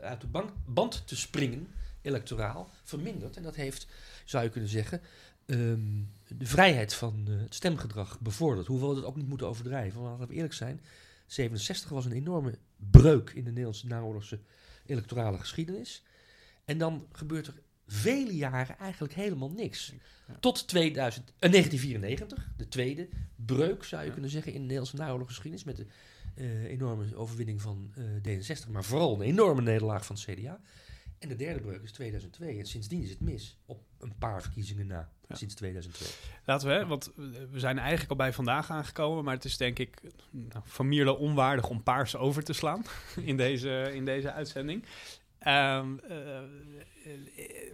uit de bank, band te springen, electoraal, verminderd. En dat heeft, zou je kunnen zeggen, um, de vrijheid van het stemgedrag bevorderd. Hoewel we dat ook niet moeten overdrijven, want laten we eerlijk zijn 67 was een enorme breuk in de Nederlandse naoorlogse electorale geschiedenis. En dan gebeurt er vele jaren eigenlijk helemaal niks. Tot 2000, uh, 1994, de tweede breuk zou je kunnen zeggen in de Nederlandse naoorlogse geschiedenis. Met de uh, enorme overwinning van uh, D66, maar vooral een enorme nederlaag van het CDA. En de derde breuk is 2002. En sindsdien is het mis. Op een paar verkiezingen na. Sinds 2002. Laten we, hè, want we zijn eigenlijk al bij vandaag aangekomen. Maar het is denk ik nou, familie onwaardig om paars over te slaan in deze, in deze uitzending. Um, uh,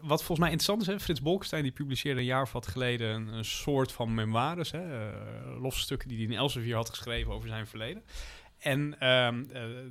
wat volgens mij interessant is, hè, Frits Bolkestein die publiceerde een jaar of wat geleden een, een soort van memoires, hè, uh, losse stukken die hij in Elsevier had geschreven over zijn verleden. En um,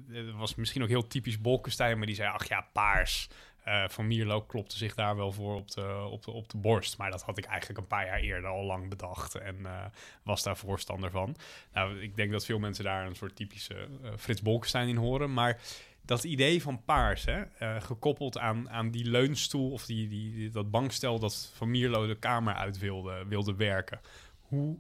uh, was misschien ook heel typisch Bolkestein, maar die zei, ach ja, paars. Uh, van Mierlo klopte zich daar wel voor op de, op, de, op de borst. Maar dat had ik eigenlijk een paar jaar eerder al lang bedacht. En uh, was daar voorstander van. Nou, ik denk dat veel mensen daar een soort typische uh, Frits Bolkestein in horen. Maar dat idee van paars, hè, gekoppeld aan, aan die leunstoel of die, die, dat bankstel dat Van Mierlo de Kamer uit wilde, wilde werken. hoe,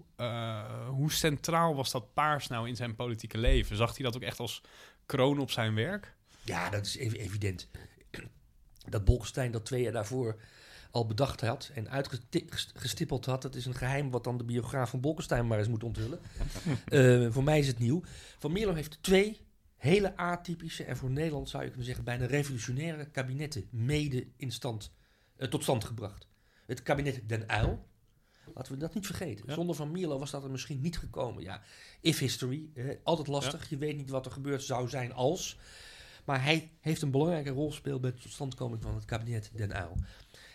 hoe centraal was dat paars nou in zijn politieke leven? Zag hij dat ook echt als kroon op zijn werk? Ja, dat is evident. Dat Bolkestein dat twee jaar daarvoor al bedacht had en uitgestippeld had. Dat is een geheim wat dan de biograaf van Bolkestein maar eens moet onthullen. uh, voor mij is het nieuw. Van Mierlo heeft twee hele atypische en voor Nederland zou je kunnen zeggen bijna revolutionaire kabinetten mede in stand, uh, tot stand gebracht. Het kabinet Den Uyl, laten we dat niet vergeten. Zonder Van Mierlo was dat er misschien niet gekomen. Ja, if history, altijd lastig. Je weet niet wat er gebeurd zou zijn als. Maar hij heeft een belangrijke rol gespeeld bij de totstandkoming van het kabinet Den Uyl.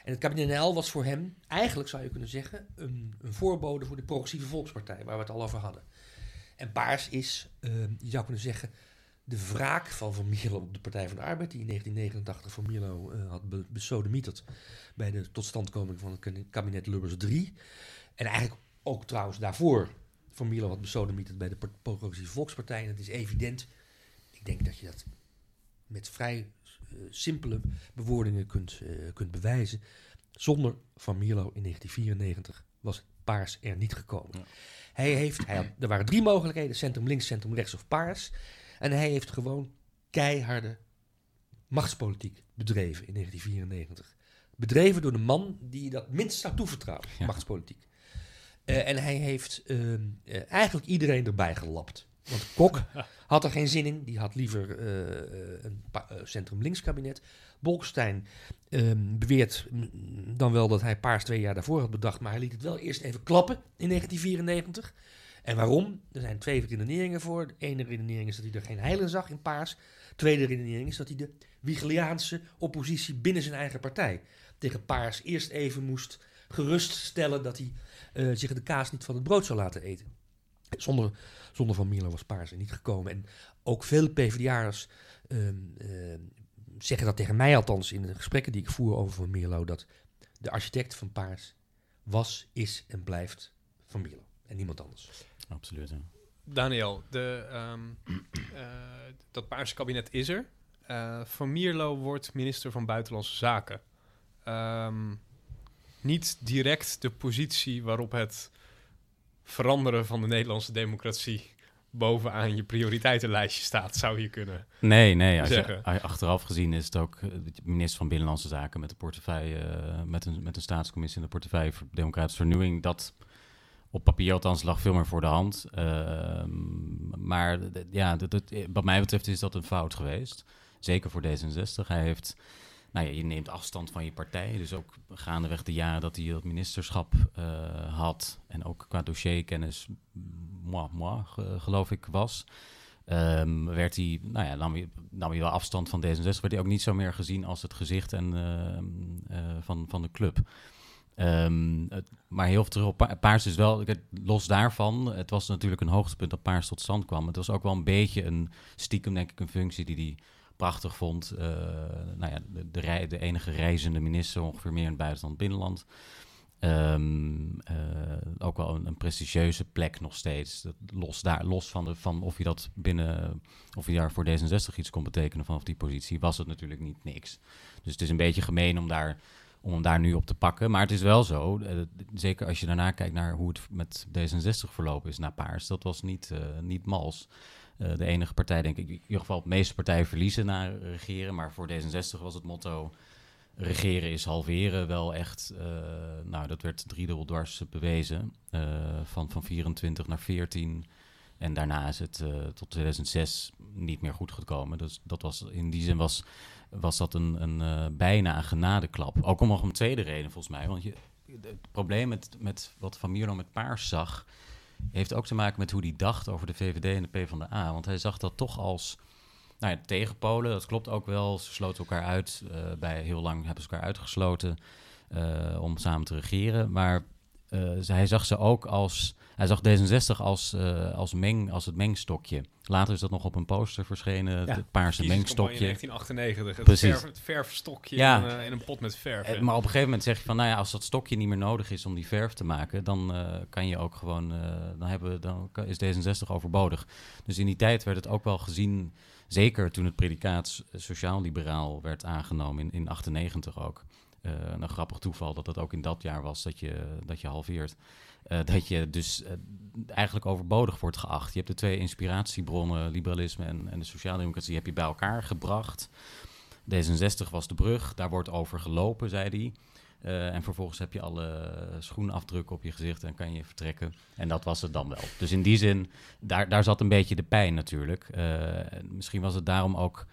En het kabinet NL was voor hem, eigenlijk zou je kunnen zeggen, een, een voorbode voor de progressieve volkspartij, waar we het al over hadden. En Paars is, uh, je zou kunnen zeggen, de wraak van Van Mierlo op de Partij van de Arbeid, die in 1989 Van Mierlo uh, had be besodemieterd bij de totstandkoming van het kabinet Lubbers 3. En eigenlijk ook trouwens daarvoor Van Mierlo had besodemieterd bij de Progressieve Volkspartij. En het is evident, ik denk dat je dat met vrij uh, simpele bewoordingen kunt, uh, kunt bewijzen. Zonder Van Mierlo in 1994 was paars er niet gekomen. Ja. Hij heeft, hij had, er waren drie mogelijkheden, centrum links, centrum rechts of paars. En hij heeft gewoon keiharde machtspolitiek bedreven in 1994. Bedreven door de man die dat minst zou toevertrouwen, ja. machtspolitiek. Uh, en hij heeft uh, eigenlijk iedereen erbij gelapt. Want Kok had er geen zin in. Die had liever uh, een centrum-links kabinet. Bolkestein uh, beweert dan wel dat hij Paars twee jaar daarvoor had bedacht. Maar hij liet het wel eerst even klappen in 1994. En waarom? Er zijn twee redeneringen voor. De ene redenering is dat hij er geen heilen zag in Paars. De tweede redenering is dat hij de Wigeliaanse oppositie binnen zijn eigen partij tegen Paars eerst even moest geruststellen dat hij zich de kaas niet van het brood zou laten eten. Zonder, zonder Van Mierlo was Paars er niet gekomen. En ook veel PvdA'ers uh, uh, zeggen dat tegen mij althans in de gesprekken die ik voer over Van Mierlo... dat de architect van Paars was, is en blijft Van Mierlo. En niemand anders. Absoluut, ja. Daniel, de, um, uh, dat Paarse kabinet is er. Uh, van Mierlo wordt minister van Buitenlandse Zaken. Um, niet direct de positie waarop het veranderen van de Nederlandse democratie bovenaan je prioriteitenlijstje staat, zou je kunnen Nee, nee. Als je, achteraf gezien is het ook eh, de minister van Binnenlandse Zaken met de portefeuille, uh, met, een, met een staatscommissie in de portefeuille voor Democratische Vernieuwing. Dat op papier althans lag veel meer voor de hand. Uh, maar ja, wat mij betreft is dat een fout geweest. Zeker voor D66. Hij heeft nou ja, je neemt afstand van je partij. Dus ook gaandeweg de jaren dat hij dat ministerschap uh, had en ook qua dossierkennis, moi, moi, geloof ik, was. Um, werd hij, nou ja, nam hij, nam wel afstand van D66, werd hij ook niet zo meer gezien als het gezicht en, uh, uh, van, van de club. Het, maar heel veel terug op Paars is wel, los daarvan, het was natuurlijk een hoogtepunt dat Paars tot stand kwam. Het was ook wel een beetje een stiekem, denk ik, een functie die hij prachtig vond. Uh, nou ja, de, de, de, enige reizende minister ongeveer meer in het buitenland binnenland. Um, uh, ook wel een, prestigieuze plek nog steeds. Los, daar, los van, de, van of je dat binnen, of je daar voor D66 iets kon betekenen vanaf die positie, was het natuurlijk niet niks. Dus het is een beetje gemeen om daar om hem daar nu op te pakken. Maar het is wel zo, uh, zeker als je daarna kijkt naar hoe het met D66 verlopen is naar Paars, dat was niet, niet mals. Uh, de enige partij, denk ik, in ieder geval de meeste partijen verliezen naar regeren. Maar voor D66 was het motto regeren is halveren wel echt, uh, nou dat werd driedubbel dwars bewezen. Uh, van, van 24 naar 14. En daarna is het tot 2006 niet meer goed gekomen. Dus dat was, in die zin was, was dat een, een bijna een genadeklap. Ook om nog een tweede reden volgens mij. Want je, het probleem met, met wat Van Mierlo met Paars zag heeft ook te maken met hoe hij dacht over de VVD en de PvdA. Want hij zag dat toch als nou ja, tegenpolen. Dat klopt ook wel. Ze sloten elkaar uit. Uh, bij heel lang hebben ze elkaar uitgesloten uh, om samen te regeren. Maar uh, hij zag ze ook als. Hij zag D66 als, als, meng, als het mengstokje. Later is dat nog op een poster verschenen, ja, het paarse mengstokje. in 1998, het, verf, het verfstokje ja. in, uh, in, een pot met verf. Uh, maar op een gegeven moment zeg je van, nou ja, als dat stokje niet meer nodig is om die verf te maken, dan uh, kan je ook gewoon, dan, hebben, dan is D66 overbodig. Dus in die tijd werd het ook wel gezien, zeker toen het predicaat sociaal-liberaal werd aangenomen, in, in 98 ook. een grappig toeval dat dat ook in dat jaar was dat je, dat je halveert. Dat je dus eigenlijk overbodig wordt geacht. Je hebt de twee inspiratiebronnen, liberalisme en, en de sociaaldemocratie, heb je bij elkaar gebracht. D66 was de brug, daar wordt over gelopen, zei hij. Uh, en vervolgens heb je alle schoenafdrukken op je gezicht en kan je vertrekken. En dat was het dan wel. Dus in die zin, daar, daar zat een beetje de pijn natuurlijk. Misschien was het daarom ook,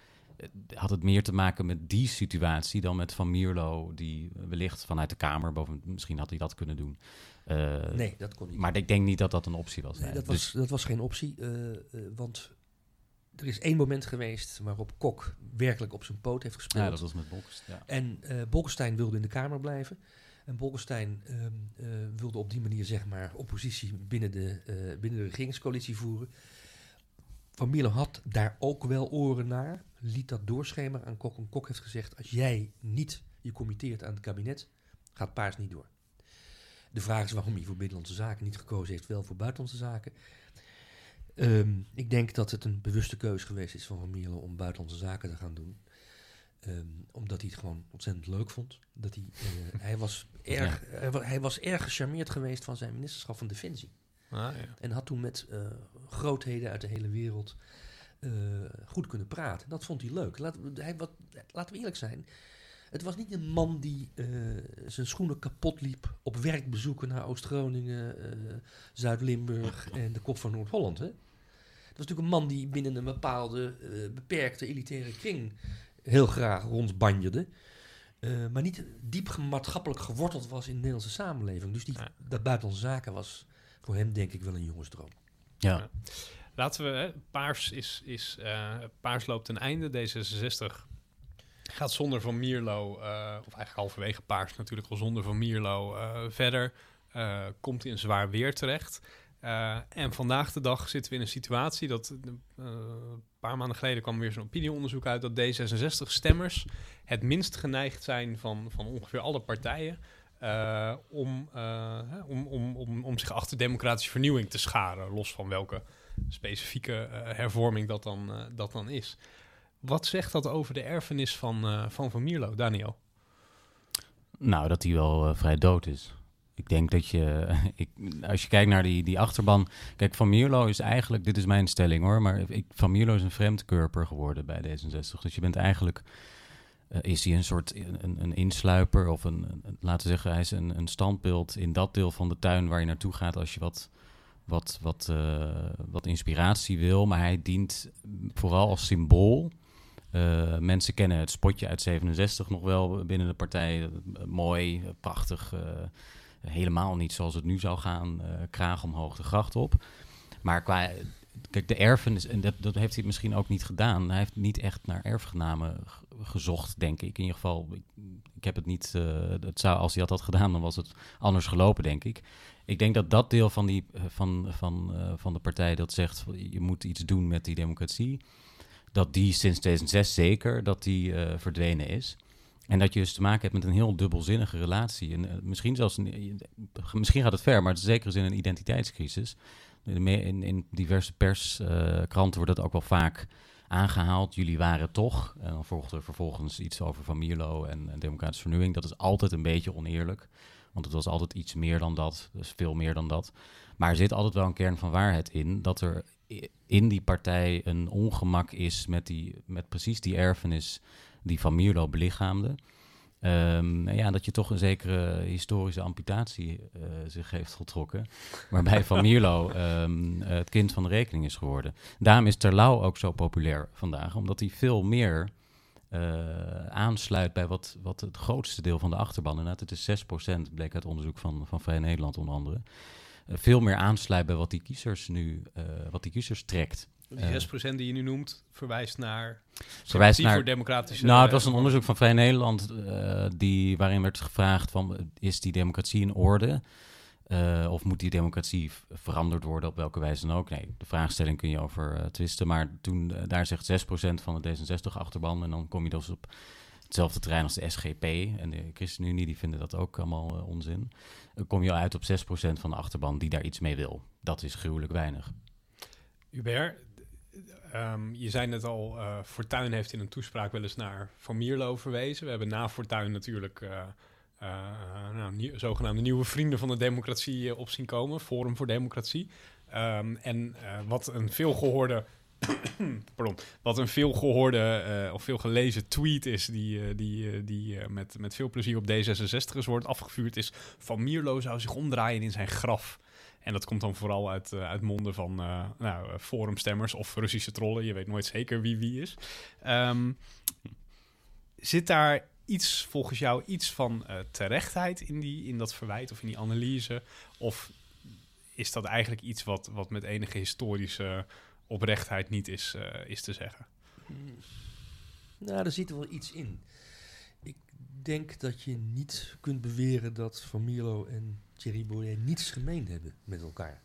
had het meer te maken met die situatie dan met Van Mierlo, die wellicht vanuit de Kamer, boven, misschien had hij dat kunnen doen. Uh, nee, dat kon niet. Maar ik denk niet dat dat een optie was. Nee, dat, was dus dat was geen optie, want er is één moment geweest waarop Kok werkelijk op zijn poot heeft gespeeld. Ja, dat was met Bolkestein. Ja. En uh, Bolkestein wilde in de Kamer blijven. En Bolkestein uh, wilde op die manier zeg maar oppositie binnen de, binnen de regeringscoalitie voeren. Van Mierlo had daar ook wel oren naar, liet dat doorschemeren aan Kok. En Kok heeft gezegd, als jij niet je committeert aan het kabinet, gaat Paars niet door. De vraag is waarom hij voor Binnenlandse Zaken niet gekozen heeft, wel voor Buitenlandse Zaken. Um, ik denk dat het een bewuste keuze geweest is van Van Mierlo om buitenlandse zaken te gaan doen. Um, omdat hij het gewoon ontzettend leuk vond. Dat hij, uh, hij, was erg, ja. hij, hij, was erg gecharmeerd geweest van zijn ministerschap van Defensie. Ah, ja. En had toen met uh, grootheden uit de hele wereld uh, goed kunnen praten. Dat vond hij leuk. Laat, hij, wat, laten we eerlijk zijn. Het was niet een man die zijn schoenen kapot liep op werkbezoeken naar Oost-Groningen, Zuid-Limburg en de kop van Noord-Holland. was natuurlijk een man die binnen een bepaalde beperkte elitaire kring heel graag rondbanjerde. Uh, maar niet diep maatschappelijk geworteld was in de Nederlandse samenleving. Dus die, dat buitenlandse zaken was voor hem denk ik wel een jongensdroom. Ja. ja. Laten we, hè, Paars, is, is, uh, Paars loopt ten einde. D66 gaat zonder Van Mierlo, uh, of eigenlijk halverwege Paars natuurlijk al zonder Van Mierlo verder. komt in zwaar weer terecht. Uh, en vandaag de dag zitten we in een situatie dat uh, een paar maanden geleden kwam weer zo'n opinieonderzoek uit dat D66-stemmers het minst geneigd zijn van, van ongeveer alle partijen uh, om, om, om, om, om zich achter democratische vernieuwing te scharen, los van welke specifieke hervorming dat dan, dat dan is. Wat zegt dat over de erfenis van Van, van Mierlo, Daniel? Nou, dat hij wel vrij dood is. Ik denk dat je, ik, als je kijkt naar die, die achterban. Kijk, Van Mierlo is eigenlijk, dit is mijn stelling hoor, maar ik, Van Mierlo is een vreemdkurper geworden bij D66. Dus je bent eigenlijk, is hij een soort een, een insluiper of een, laten zeggen, hij is een, een standbeeld in dat deel van de tuin waar je naartoe gaat als je wat, wat, wat, uh, wat inspiratie wil. Maar hij dient vooral als symbool. Uh, mensen kennen het spotje uit 67 nog wel binnen de partij. mooi, prachtig helemaal niet zoals het nu zou gaan, kraag omhoog de gracht op. Maar qua, kijk, de erfenis, en dat, dat heeft hij misschien ook niet gedaan. Hij heeft niet echt naar erfgenamen gezocht, denk ik. In ieder geval, ik, ik heb het niet, uh, het zou, als hij dat had gedaan, dan was het anders gelopen, denk ik. Ik denk dat dat deel van, die, eh, van, van, uh, van de partij dat zegt, je moet iets doen met die democratie, dat die sinds 2006 zeker, dat die verdwenen is. En dat je dus te maken hebt met een heel dubbelzinnige relatie. En, misschien zelfs, misschien gaat het ver, maar het is in een identiteitscrisis. In, in diverse perskranten wordt dat ook wel vaak aangehaald. Jullie waren toch. En dan volgt er vervolgens iets over Van Mierlo en, en democratische vernieuwing. Dat is altijd een beetje oneerlijk. Want het was altijd iets meer dan dat. Dus veel meer dan dat. Maar er zit altijd wel een kern van waarheid in. Dat er in die partij een ongemak is met, die, met precies die erfenis die Van Mierlo belichaamde. Um, ja, dat je toch een zekere historische amputatie uh, zich heeft getrokken. Waarbij Van Mierlo um, het kind van de rekening is geworden. Daarom is Terlouw ook zo populair vandaag, omdat hij veel meer uh, aansluit bij wat, wat het grootste deel van de achterban, en het is 6%, bleek uit onderzoek van, van Vrij Nederland onder andere, uh, veel meer aansluit bij wat die kiezers nu, wat die kiezers trekt. Die 6% die je nu noemt, verwijst naar... Verwijst naar... voor democratische... Nou, het was een onderzoek van Vrij Nederland... Uh, die, waarin werd gevraagd van... is die democratie in orde? Uh, of moet die democratie veranderd worden op welke wijze dan ook? Nee, de vraagstelling kun je over uh, twisten. Maar toen, daar zegt 6% van de D66-achterban... en dan kom je dus op hetzelfde terrein als de SGP en de ChristenUnie... die vinden dat ook allemaal onzin. Dan kom je uit op 6% van de achterban die daar iets mee wil. Dat is gruwelijk weinig. Hubert, Um, je zei net al, uh, Fortuyn heeft in een toespraak wel eens naar Van Mierlo verwezen. We hebben na Fortuyn natuurlijk uh, nou, zogenaamde nieuwe vrienden van de democratie op zien komen. Forum voor Democratie. Ehm, en wat een veelgehoorde Pardon. Wat een veel gehoorde uh, of veel gelezen tweet is, die, die, die met, met veel plezier op D66'ers wordt afgevuurd, is Van Mierlo zou zich omdraaien in zijn graf. En dat komt dan vooral uit, uit monden van nou, forumstemmers of Russische trollen. Je weet nooit zeker wie wie is. Um, zit daar iets, volgens jou, iets van terechtheid in, die, in dat verwijt of in die analyse? Of is dat eigenlijk iets wat, wat met enige historische oprechtheid niet is, is te zeggen. Hmm. Nou, er zit wel iets in. Ik denk dat je niet kunt beweren dat Van Mierlo en Thierry Baudet niets gemeen hebben met elkaar.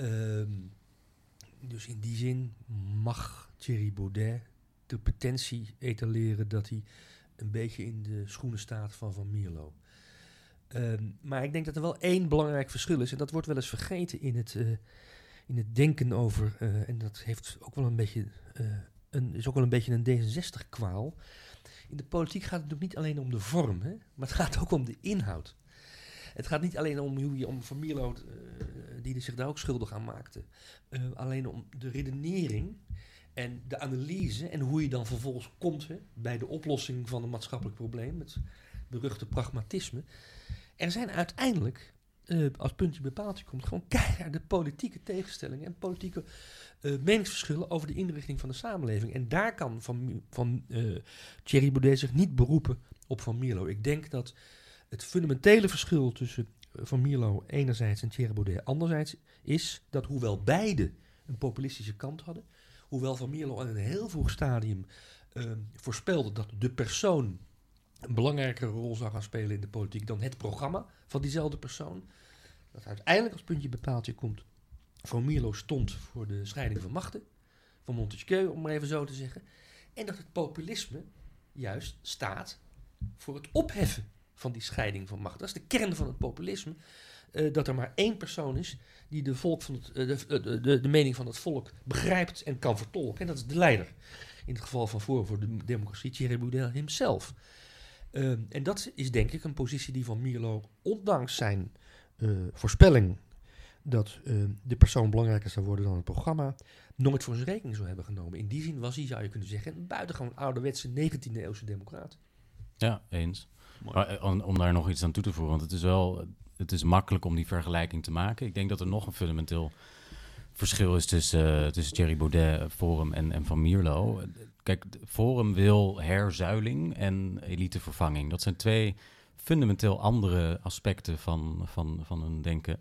Um, dus in die zin mag Thierry Baudet de potentie etaleren dat hij een beetje in de schoenen staat van Van Mierlo. Um, maar ik denk dat er wel één belangrijk verschil is, en dat wordt wel eens vergeten in het, uh, in het denken over, uh, en dat heeft ook wel een beetje, uh, een, is ook wel een beetje een D66-kwaal. In de politiek gaat het natuurlijk niet alleen om de vorm, hè, maar het gaat ook om de inhoud. Het gaat niet alleen om hoe je om Van Mierlo, uh, die zich daar ook schuldig aan maakte, alleen om de redenering en de analyse en hoe je dan vervolgens komt bij de oplossing van een maatschappelijk probleem, het beruchte pragmatisme. Er zijn uiteindelijk uh, als puntje bepaaldje komt, gewoon de politieke tegenstellingen en politieke meningsverschillen over de inrichting van de samenleving. En daar kan van, van uh, Thierry Baudet zich niet beroepen op Van Mierlo. Ik denk dat het fundamentele verschil tussen Van Mierlo enerzijds en Thierry Baudet anderzijds is dat hoewel beide een populistische kant hadden, hoewel Van Mierlo in een heel vroeg stadium voorspelde dat de persoon een belangrijkere rol zou gaan spelen in de politiek dan het programma van diezelfde persoon. Dat uiteindelijk als puntje bepaaltje komt. Van Mierlo stond voor de scheiding van machten, van Montesquieu om maar even zo te zeggen. En dat het populisme juist staat voor het opheffen van die scheiding van machten. Dat is de kern van het populisme. Uh, dat er maar één persoon is die de, volk van het, uh, de, de, de, mening van het volk begrijpt en kan vertolken. En dat is de leider. In het geval van Forum voor de Democratie, Thierry Boudel himself. Ehm, en dat is denk ik een positie die van Mierlo, ondanks zijn voorspelling dat de persoon belangrijker zou worden dan het programma, nooit voor zijn rekening zou hebben genomen. In die zin was hij, zou je kunnen zeggen, een buitengewoon ouderwetse 19e eeuwse democraat. Ja, eens. Maar, eh, om, daar nog iets aan toe te voegen, want het is wel, het is makkelijk om die vergelijking te maken. Ik denk dat er nog een fundamenteel verschil is tussen, uh, tussen Thierry Baudet, Forum en, en Van Mierlo. Kijk, Forum wil herzuiling en elitevervanging. Dat zijn twee fundamenteel andere aspecten van, van, van hun denken.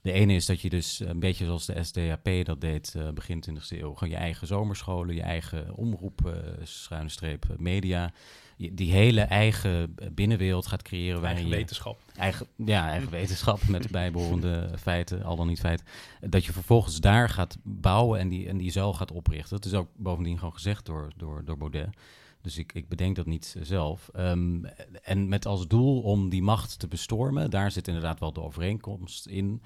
De ene is dat je dus een beetje zoals de SDAP dat deed begin 20e eeuw, gewoon je eigen zomerscholen, je eigen omroep, schuine streep, media, die hele eigen binnenwereld gaat creëren. Eigen je, wetenschap. Eigen, ja, eigen wetenschap met de bijbehorende feiten, al dan niet feiten. Dat je vervolgens daar gaat bouwen en die, en die zo gaat oprichten. Dat is ook bovendien gewoon gezegd door, door, door Baudet. Dus ik, ik bedenk dat niet zelf. Um, en met als doel om die macht te bestormen, daar zit inderdaad wel de overeenkomst in.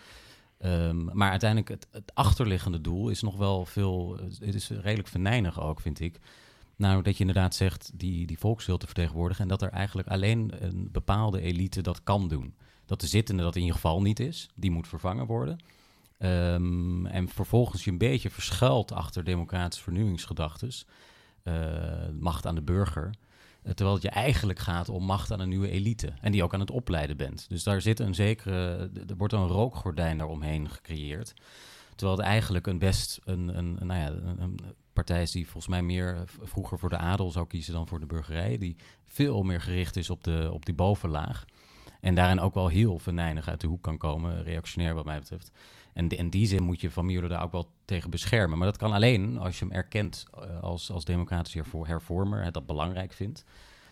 Um, maar uiteindelijk het, het, achterliggende doel is nog wel veel, het is redelijk venijnig ook, vind ik. Nou, dat je inderdaad zegt die, die volkswil te vertegenwoordigen en dat er eigenlijk alleen een bepaalde elite dat kan doen. Dat de zittende dat in ieder geval niet is, die moet vervangen worden. Um, en vervolgens je een beetje verschuilt achter democratische vernieuwingsgedachtes. Eh, macht aan de burger. Eh, terwijl het je eigenlijk gaat om macht aan een nieuwe elite. En die ook aan het opleiden bent. Dus daar zit een zekere. Er wordt een rookgordijn daaromheen gecreëerd. Terwijl het eigenlijk een best een, een, nou ja, een, partij is die volgens mij meer vroeger voor de adel zou kiezen dan voor de burgerij. Die veel meer gericht is op, de, op die bovenlaag. En daarin ook wel heel venijnig uit de hoek kan komen, reactionair wat mij betreft. En in die zin moet je Van Mierlo daar ook wel tegen beschermen. Maar dat kan alleen als je hem erkent eh, als, als democratische hervormer, dat belangrijk vindt.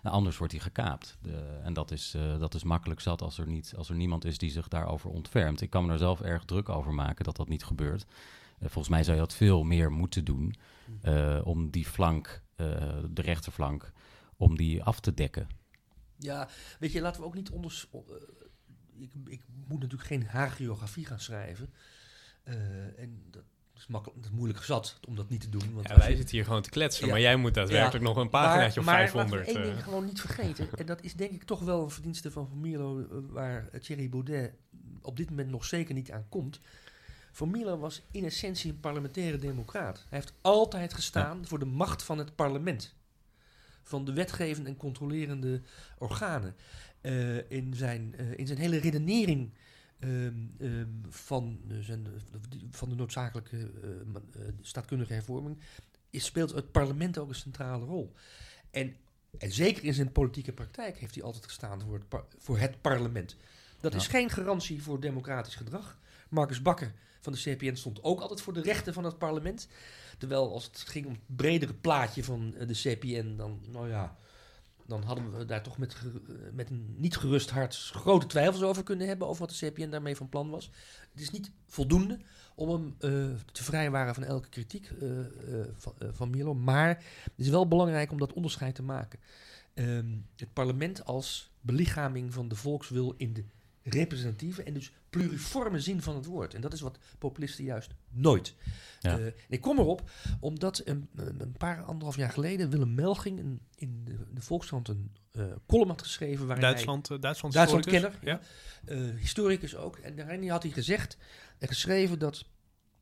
Nou, anders wordt hij gekaapt. De, en dat is, uh, dat is makkelijk zat als er, niet, als er niemand is die zich daarover ontfermt. Ik kan me er zelf erg druk over maken dat dat niet gebeurt. Uh, volgens mij zou je dat veel meer moeten doen uh, om die flank, de rechterflank, om die af te dekken. Ja, weet je, laten we ook niet onder. Ik, ik, moet natuurlijk geen hagiografie gaan schrijven. En dat is, makkelijk, het is moeilijk zat om dat niet te doen. Want ja, wij zitten hier gewoon te kletsen, maar jij moet daadwerkelijk nog een paginaatje maar, of 500. Maar één ding gewoon niet vergeten. en dat is denk ik toch wel een verdienste van Van Mierlo... waar Thierry Baudet op dit moment nog zeker niet aan komt. Van Mierlo was in essentie een parlementaire democraat. Hij heeft altijd gestaan voor de macht van het parlement. Van de wetgevende en controlerende organen. Uh, in, zijn, uh, in zijn hele redenering um, um, van, zijn, van de noodzakelijke uh, staatkundige hervorming is, speelt het parlement ook een centrale rol. En, en zeker in zijn politieke praktijk heeft hij altijd gestaan voor het, voor het parlement. Dat ja. is geen garantie voor democratisch gedrag. Marcus Bakker van de CPN stond ook altijd voor de rechten van het parlement. Terwijl als het ging om het bredere plaatje van de CPN, dan, nou ja, dan hadden we daar toch met, met een niet gerust hart grote twijfels over kunnen hebben. Over wat de CPN daarmee van plan was. Het is niet voldoende om hem uh, te vrijwaren van elke kritiek uh, van, Milo. Maar het is wel belangrijk om dat onderscheid te maken. Um, het parlement als belichaming van de volkswil in de representatieve en dus pluriforme zin van het woord. En dat is wat populisten juist nooit. Ja. Uh, ik kom erop omdat een, een, paar anderhalf jaar geleden Willem Melging een, in de, de Volkskrant een uh, column had geschreven. Waarin Duitsland, hij, uh, Duitsland, Duitsland kenner, ja. historicus ook. En daarin had hij gezegd en geschreven dat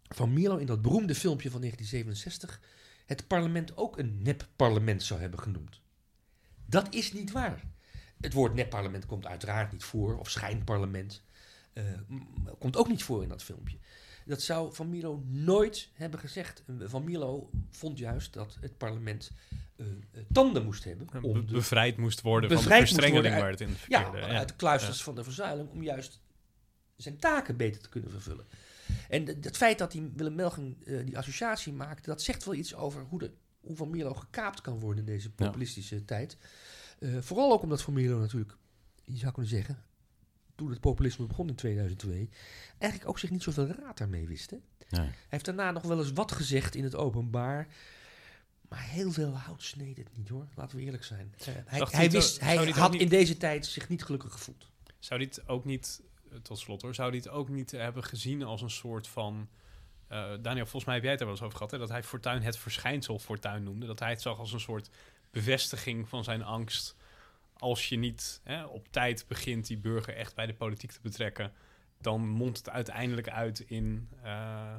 Van Mierlo in dat beroemde filmpje van 1967 het parlement ook een nep-parlement zou hebben genoemd. Dat is niet waar. Het woord nepparlement komt uiteraard niet voor, of schijnparlement. Uh, komt ook niet voor in dat filmpje. Dat zou Van Milo nooit hebben gezegd. Van Milo vond juist dat het parlement uh, tanden moest hebben. Om Be bevrijd moest worden van de verstrengeling waar het in verkeerde. Ja, ja, uit de kluisters ja. van de verzuiling om juist zijn taken beter te kunnen vervullen. En het feit dat die Willem Melgen uh, die associatie maakte, dat zegt wel iets over hoe, de, hoe Van Milo gekaapt kan worden in deze populistische tijd. Uh, vooral ook omdat Van Mierlo natuurlijk, je zou kunnen zeggen, toen het populisme begon in 2002, eigenlijk ook zich niet zoveel raad daarmee wist. Hè? Nee. Hij heeft daarna nog wel eens wat gezegd in het openbaar. Maar heel veel hout sneed het niet hoor, laten we eerlijk zijn. Uh, hij, hij, wist, hij had niet, in deze tijd zich niet gelukkig gevoeld. Zou dit ook niet, tot slot hoor, zou dit ook niet hebben gezien als een soort van... Uh, Daniel, volgens mij heb jij het er wel eens over gehad, hè, dat hij Fortuin het verschijnsel Fortuin noemde. Dat hij het zag als een soort bevestiging van zijn angst. Als je niet hè, op tijd begint die burger echt bij de politiek te betrekken, dan mondt het uiteindelijk uit in, uh,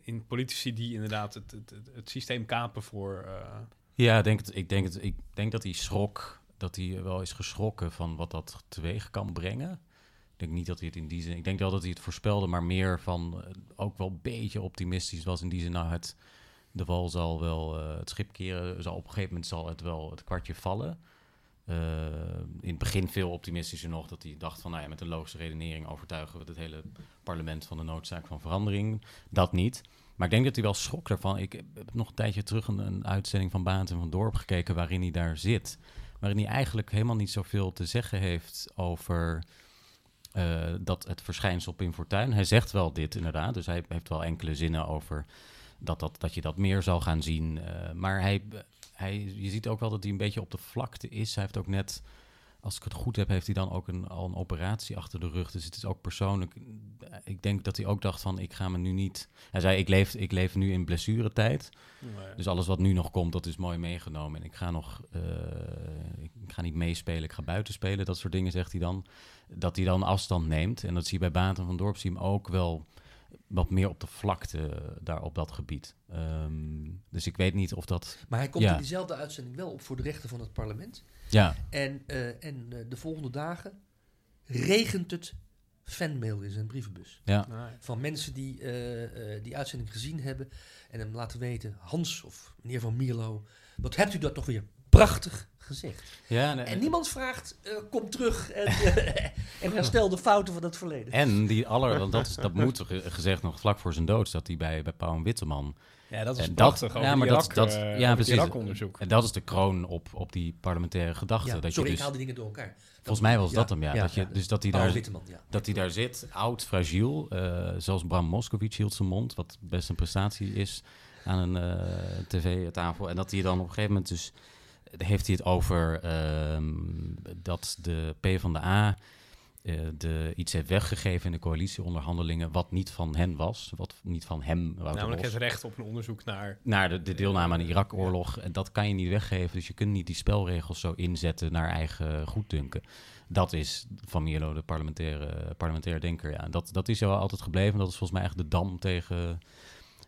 in politici die inderdaad het, het, het, systeem kapen voor. Uh... Ja, denk het, ik, denk het, ik denk dat hij schrok, dat hij wel is geschrokken van wat dat teweeg kan brengen. Ik denk niet dat hij het in die zin. Ik denk wel dat hij het voorspelde, maar meer van uh, ook wel een beetje optimistisch was in die zin. Nou, het de wal zal wel uh, het schip keren. Zal op een gegeven moment zal het wel het kwartje vallen. Uh, in het begin veel optimistischer nog dat hij dacht van nou ja, met een logische redenering overtuigen we het hele parlement van de noodzaak van verandering. Dat niet. Maar ik denk dat hij wel schrok daarvan. Ik heb nog een tijdje terug een, uitzending van Baant en van Dorp gekeken waarin hij daar zit. Waarin hij eigenlijk helemaal niet zoveel te zeggen heeft over uh, dat het verschijnsel Pim Fortuyn. Hij zegt wel dit inderdaad, dus hij heeft wel enkele zinnen over dat, dat, dat je dat meer zal gaan zien. Uh, maar hij, hij, je ziet ook wel dat hij een beetje op de vlakte is. Hij heeft ook net, als ik het goed heb, heeft hij dan ook een, al een operatie achter de rug. Dus het is ook persoonlijk. Ik denk dat hij ook dacht van, ik ga me nu niet... Hij zei, ik leef, ik leef nu in blessuretijd. Nee. Dus alles wat nu nog komt, dat is mooi meegenomen. En ik ga nog, uh, ik ga niet meespelen, ik ga buiten spelen. Dat soort dingen zegt hij dan. Dat hij dan afstand neemt. En dat zie je bij Baten van Dorp, zie je hem ook wel wat meer op de vlakte daar op dat gebied. Um, dus ik weet niet of dat. Maar hij komt ja. in diezelfde uitzending wel op voor de rechten van het parlement. Ja. En, uh, en uh, de volgende dagen regent het fanmail in zijn brievenbus. Ja. Van mensen die uh, die uitzending gezien hebben en hem laten weten: Hans of meneer Van Mierlo, wat hebt u dat toch weer prachtig gezegd. Ja, nee, en niemand vraagt, uh, kom terug en, uh, en herstel de fouten van het verleden. En die aller, want dat, is, dat moet gezegd nog vlak voor zijn dood, dat hij bij, bij Pauw en Witteman. Ja, dat is en prachtig. Dat, ja, maar Irak, dat, dat, uh, ja, precies. onderzoek. En dat is de kroon op, op die parlementaire gedachte. Ja, dat sorry, je dus, ik haal die dingen door elkaar. Volgens mij was dat hem, ja. dat je, dus dat hij daar, Witteman, dat hij daar zit, oud, fragiel. zoals Bram Moskowitz hield zijn mond, wat best een prestatie is aan een tv-tafel. En dat hij dan op een gegeven moment dus heeft hij het over um, dat de P van de A de, iets heeft weggegeven in de coalitieonderhandelingen wat niet van hen was, wat niet van hem was. Namelijk het recht op een onderzoek naar... Naar de, de deelname aan de Irak-oorlog. En dat kan je niet weggeven, dus je kunt niet die spelregels zo inzetten naar eigen goeddunken. Dat is Van Mierlo, de parlementaire, parlementaire denker. Ja. Dat, dat is wel altijd gebleven. Dat is volgens mij echt de dam tegen,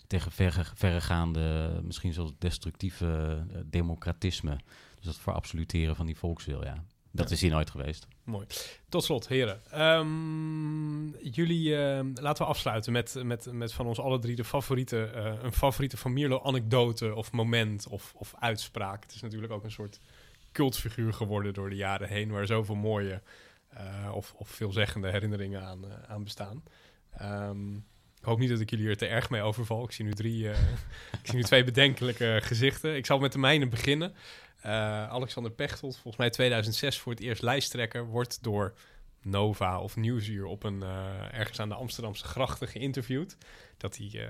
tegen verre, verregaande, misschien zelfs destructieve uh, democratisme. Dus dat voor absoluteren van die volkswil, ja. Dat is hier nooit geweest. Mooi. Tot slot, heren. Um, jullie, uh, laten we afsluiten met, met, met van ons alle drie de favoriete, uh, een favoriete Van Mierlo-anekdote of moment of, of uitspraak. Het is natuurlijk ook een soort cultfiguur geworden door de jaren heen, waar zoveel mooie uh, of, of veelzeggende herinneringen aan, aan bestaan. Um, ik hoop niet dat ik jullie er te erg mee overval. Ik zie nu, drie, ik zie nu twee bedenkelijke gezichten. Ik zal met de mijne beginnen. Uh, Alexander Pechtold, volgens mij 2006 voor het eerst lijsttrekker, wordt door Nova of Nieuwsuur op een, uh, ergens aan de Amsterdamse grachten geïnterviewd. Dat hij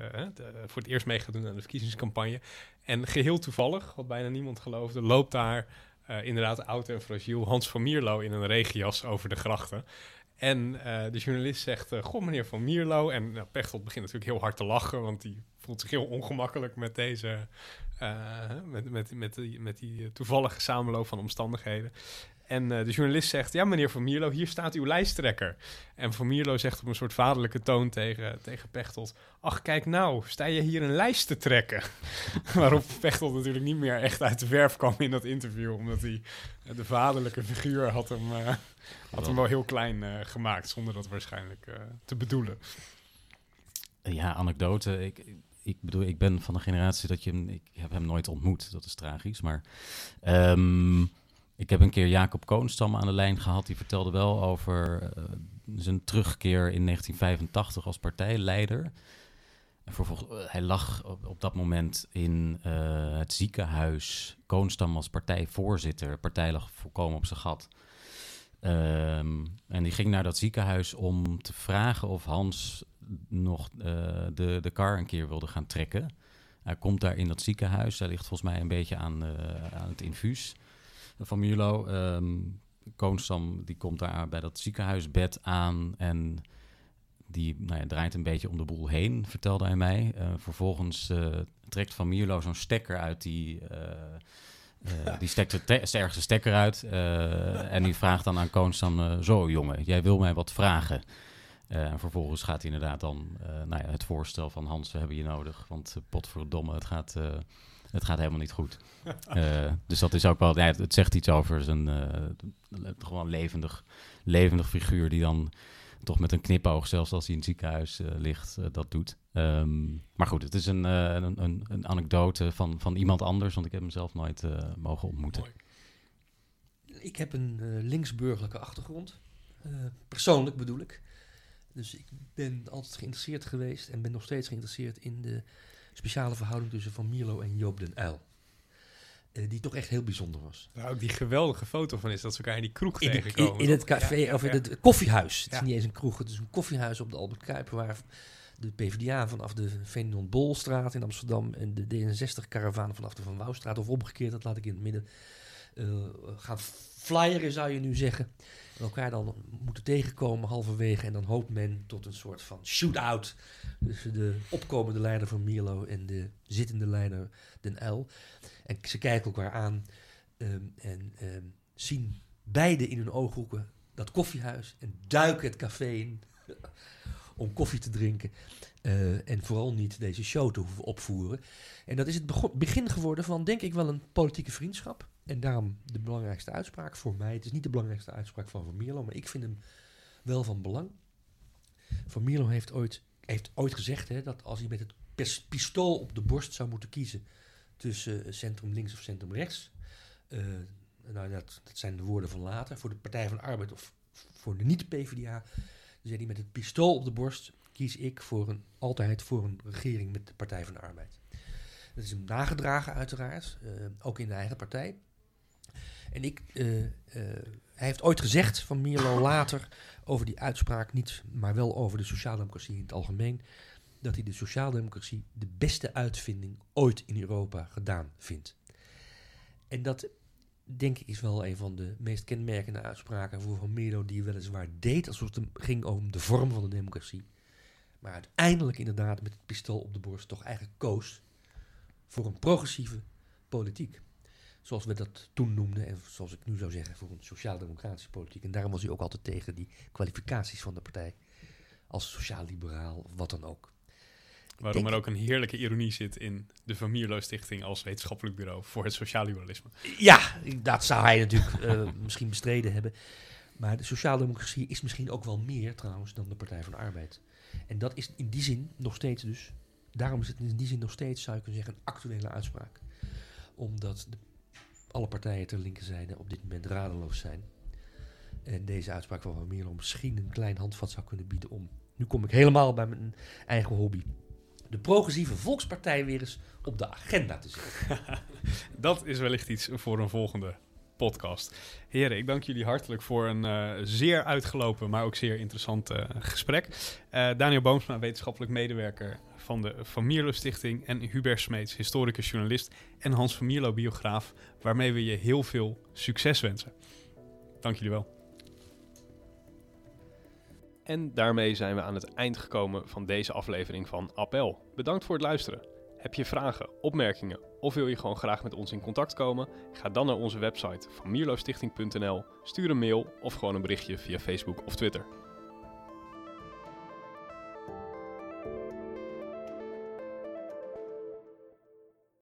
voor het eerst mee gaat doen aan de verkiezingscampagne. En geheel toevallig, wat bijna niemand geloofde, loopt daar inderdaad oud en fragiel Hans van Mierlo in een regenjas over de grachten. En de journalist zegt, goh meneer Van Mierlo. En nou, Pechtold begint natuurlijk heel hard te lachen, want die voelt zich heel ongemakkelijk met deze uh, met, met, met, die, met die toevallige samenloop van omstandigheden. En uh, de journalist zegt: Ja, meneer Van Mierlo, hier staat uw lijsttrekker. En Van Mierlo zegt op een soort vaderlijke toon tegen, tegen Pechtold: Ach, kijk nou, sta je hier een lijst te trekken? Waarop Pechtold natuurlijk niet meer echt uit de verf kwam in dat interview, omdat hij de vaderlijke figuur had hem, uh, had hem wel heel klein gemaakt, zonder dat waarschijnlijk te bedoelen. Ja, anekdote. Ik, ik bedoel, ik ben van de generatie dat je hem, ik heb hem nooit ontmoet. Dat is tragisch. Maar um, ik heb een keer Jacob Koonstam aan de lijn gehad. Die vertelde wel over uh, zijn terugkeer in 1985 als partijleider. En uh, hij lag op, dat moment in uh, het ziekenhuis. Koonstam als partijvoorzitter. Partij lag volkomen op zijn gat. Um, en die ging naar dat ziekenhuis om te vragen of Hans nog de, de kar een keer wilde gaan trekken. Hij komt daar in dat ziekenhuis. Hij ligt volgens mij een beetje aan, aan het infuus van Mierlo. Um, Koonstam die komt daar bij dat ziekenhuisbed aan en die nou ja, draait een beetje om de boel heen, vertelde hij mij. Uh, vervolgens trekt Van Mierlo zo'n stekker uit die... Uh, die stekt de stekker uit en die vraagt dan aan Koonstam... Zo jongen, jij wil mij wat vragen. En vervolgens gaat hij inderdaad dan nou ja, het voorstel van Hans, we hebben je nodig. Want potverdomme, het gaat, het gaat helemaal niet goed. dus dat is ook wel, ja, het zegt iets over zijn gewoon levendig, levendig figuur die dan toch met een knipoog, zelfs als hij in het ziekenhuis ligt, dat doet. Um, maar goed, het is een, een, een, anekdote van, van iemand anders, want ik heb hem zelf nooit mogen ontmoeten. Ik heb een linksburgerlijke achtergrond. persoonlijk bedoel ik. Dus ik ben altijd geïnteresseerd geweest en ben nog steeds geïnteresseerd in de speciale verhouding tussen Van Mierlo en Joop den Uyl. Uh, die toch echt heel bijzonder was. Waar ook die geweldige foto van is, dat ze elkaar in die kroeg in tegenkomen. In, in, het café, of in het koffiehuis. Het is niet eens een kroeg, het is een koffiehuis op de Albert Kuiper... waar de PvdA vanaf de Venon Bolstraat in Amsterdam... en de D66-karavaan vanaf de Van Wouwstraat... of omgekeerd, dat laat ik in het midden gaan flyeren, zou je nu zeggen elkaar dan moeten tegenkomen halverwege. En dan hoopt men tot een soort van shootout tussen de opkomende leider van Mierlo en de zittende leider Den Uil. En ze kijken elkaar aan um, en um, zien beide in hun ooghoeken dat koffiehuis en duiken het café in om koffie te drinken. Uh, en vooral niet deze show te hoeven opvoeren. En dat is het begin geworden van, denk ik wel, een politieke vriendschap. En daarom de belangrijkste uitspraak voor mij. Het is niet de belangrijkste uitspraak van Van Mierlo, maar ik vind hem wel van belang. Van Mierlo heeft ooit, heeft ooit gezegd hè, dat als hij met het pistool op de borst zou moeten kiezen tussen uh, centrum links of centrum rechts. Uh, nou, dat, dat, zijn de woorden van later. Voor de Partij van de Arbeid of voor de niet-PVDA. Dan zei hij met het pistool op de borst kies ik voor een, altijd voor een regering met de Partij van de Arbeid. Dat is hem nagedragen uiteraard, uh, ook in de eigen partij. En ik, uh, uh, hij heeft ooit gezegd van Mierlo later over die uitspraak, niet, maar wel over de sociaaldemocratie in het algemeen, dat hij de sociaaldemocratie de beste uitvinding ooit in Europa gedaan vindt. En dat denk ik is wel een van de meest kenmerkende uitspraken voor Van Mierlo, die weliswaar deed alsof het ging om de vorm van de democratie. Maar uiteindelijk inderdaad met het pistool op de borst toch eigenlijk koos voor een progressieve politiek. Zoals we dat toen noemden en zoals ik nu zou zeggen voor een sociaal-democratische politiek. En daarom was hij ook altijd tegen die kwalificaties van de partij als sociaal-liberaal of wat dan ook. Waarom er ook een heerlijke ironie zit in de Van Mierlo Stichting als wetenschappelijk bureau voor het sociaal liberalisme. Ja, dat zou hij natuurlijk uh, misschien bestreden hebben. Maar de sociaaldemocratie is misschien ook wel meer trouwens dan de Partij van de Arbeid. En dat is in die zin nog steeds dus, daarom is het in die zin nog steeds, zou je kunnen zeggen, een actuele uitspraak. Omdat de, alle partijen ter linkerzijde op dit moment radeloos zijn. En deze uitspraak van Van Mierlo misschien een klein handvat zou kunnen bieden om. Nu kom ik helemaal bij mijn eigen hobby de progressieve volkspartij weer eens op de agenda te zetten. dat is wellicht iets voor een volgende podcast. Heren, ik dank jullie hartelijk voor een uh, zeer uitgelopen, maar ook zeer interessant uh, gesprek. Uh, Daniel Boomsma, wetenschappelijk medewerker van de Van Mierlo Stichting en Hubert Smeets, historicus, journalist en Hans van Mierlo, biograaf, waarmee we je heel veel succes wensen. Dank jullie wel. En daarmee zijn we aan het eind gekomen van deze aflevering van Appel. Bedankt voor het luisteren. Heb je vragen, opmerkingen of wil je gewoon graag met ons in contact komen? Ga dan naar onze website van mierlostichting.nl, stuur een mail of gewoon een berichtje via Facebook of Twitter.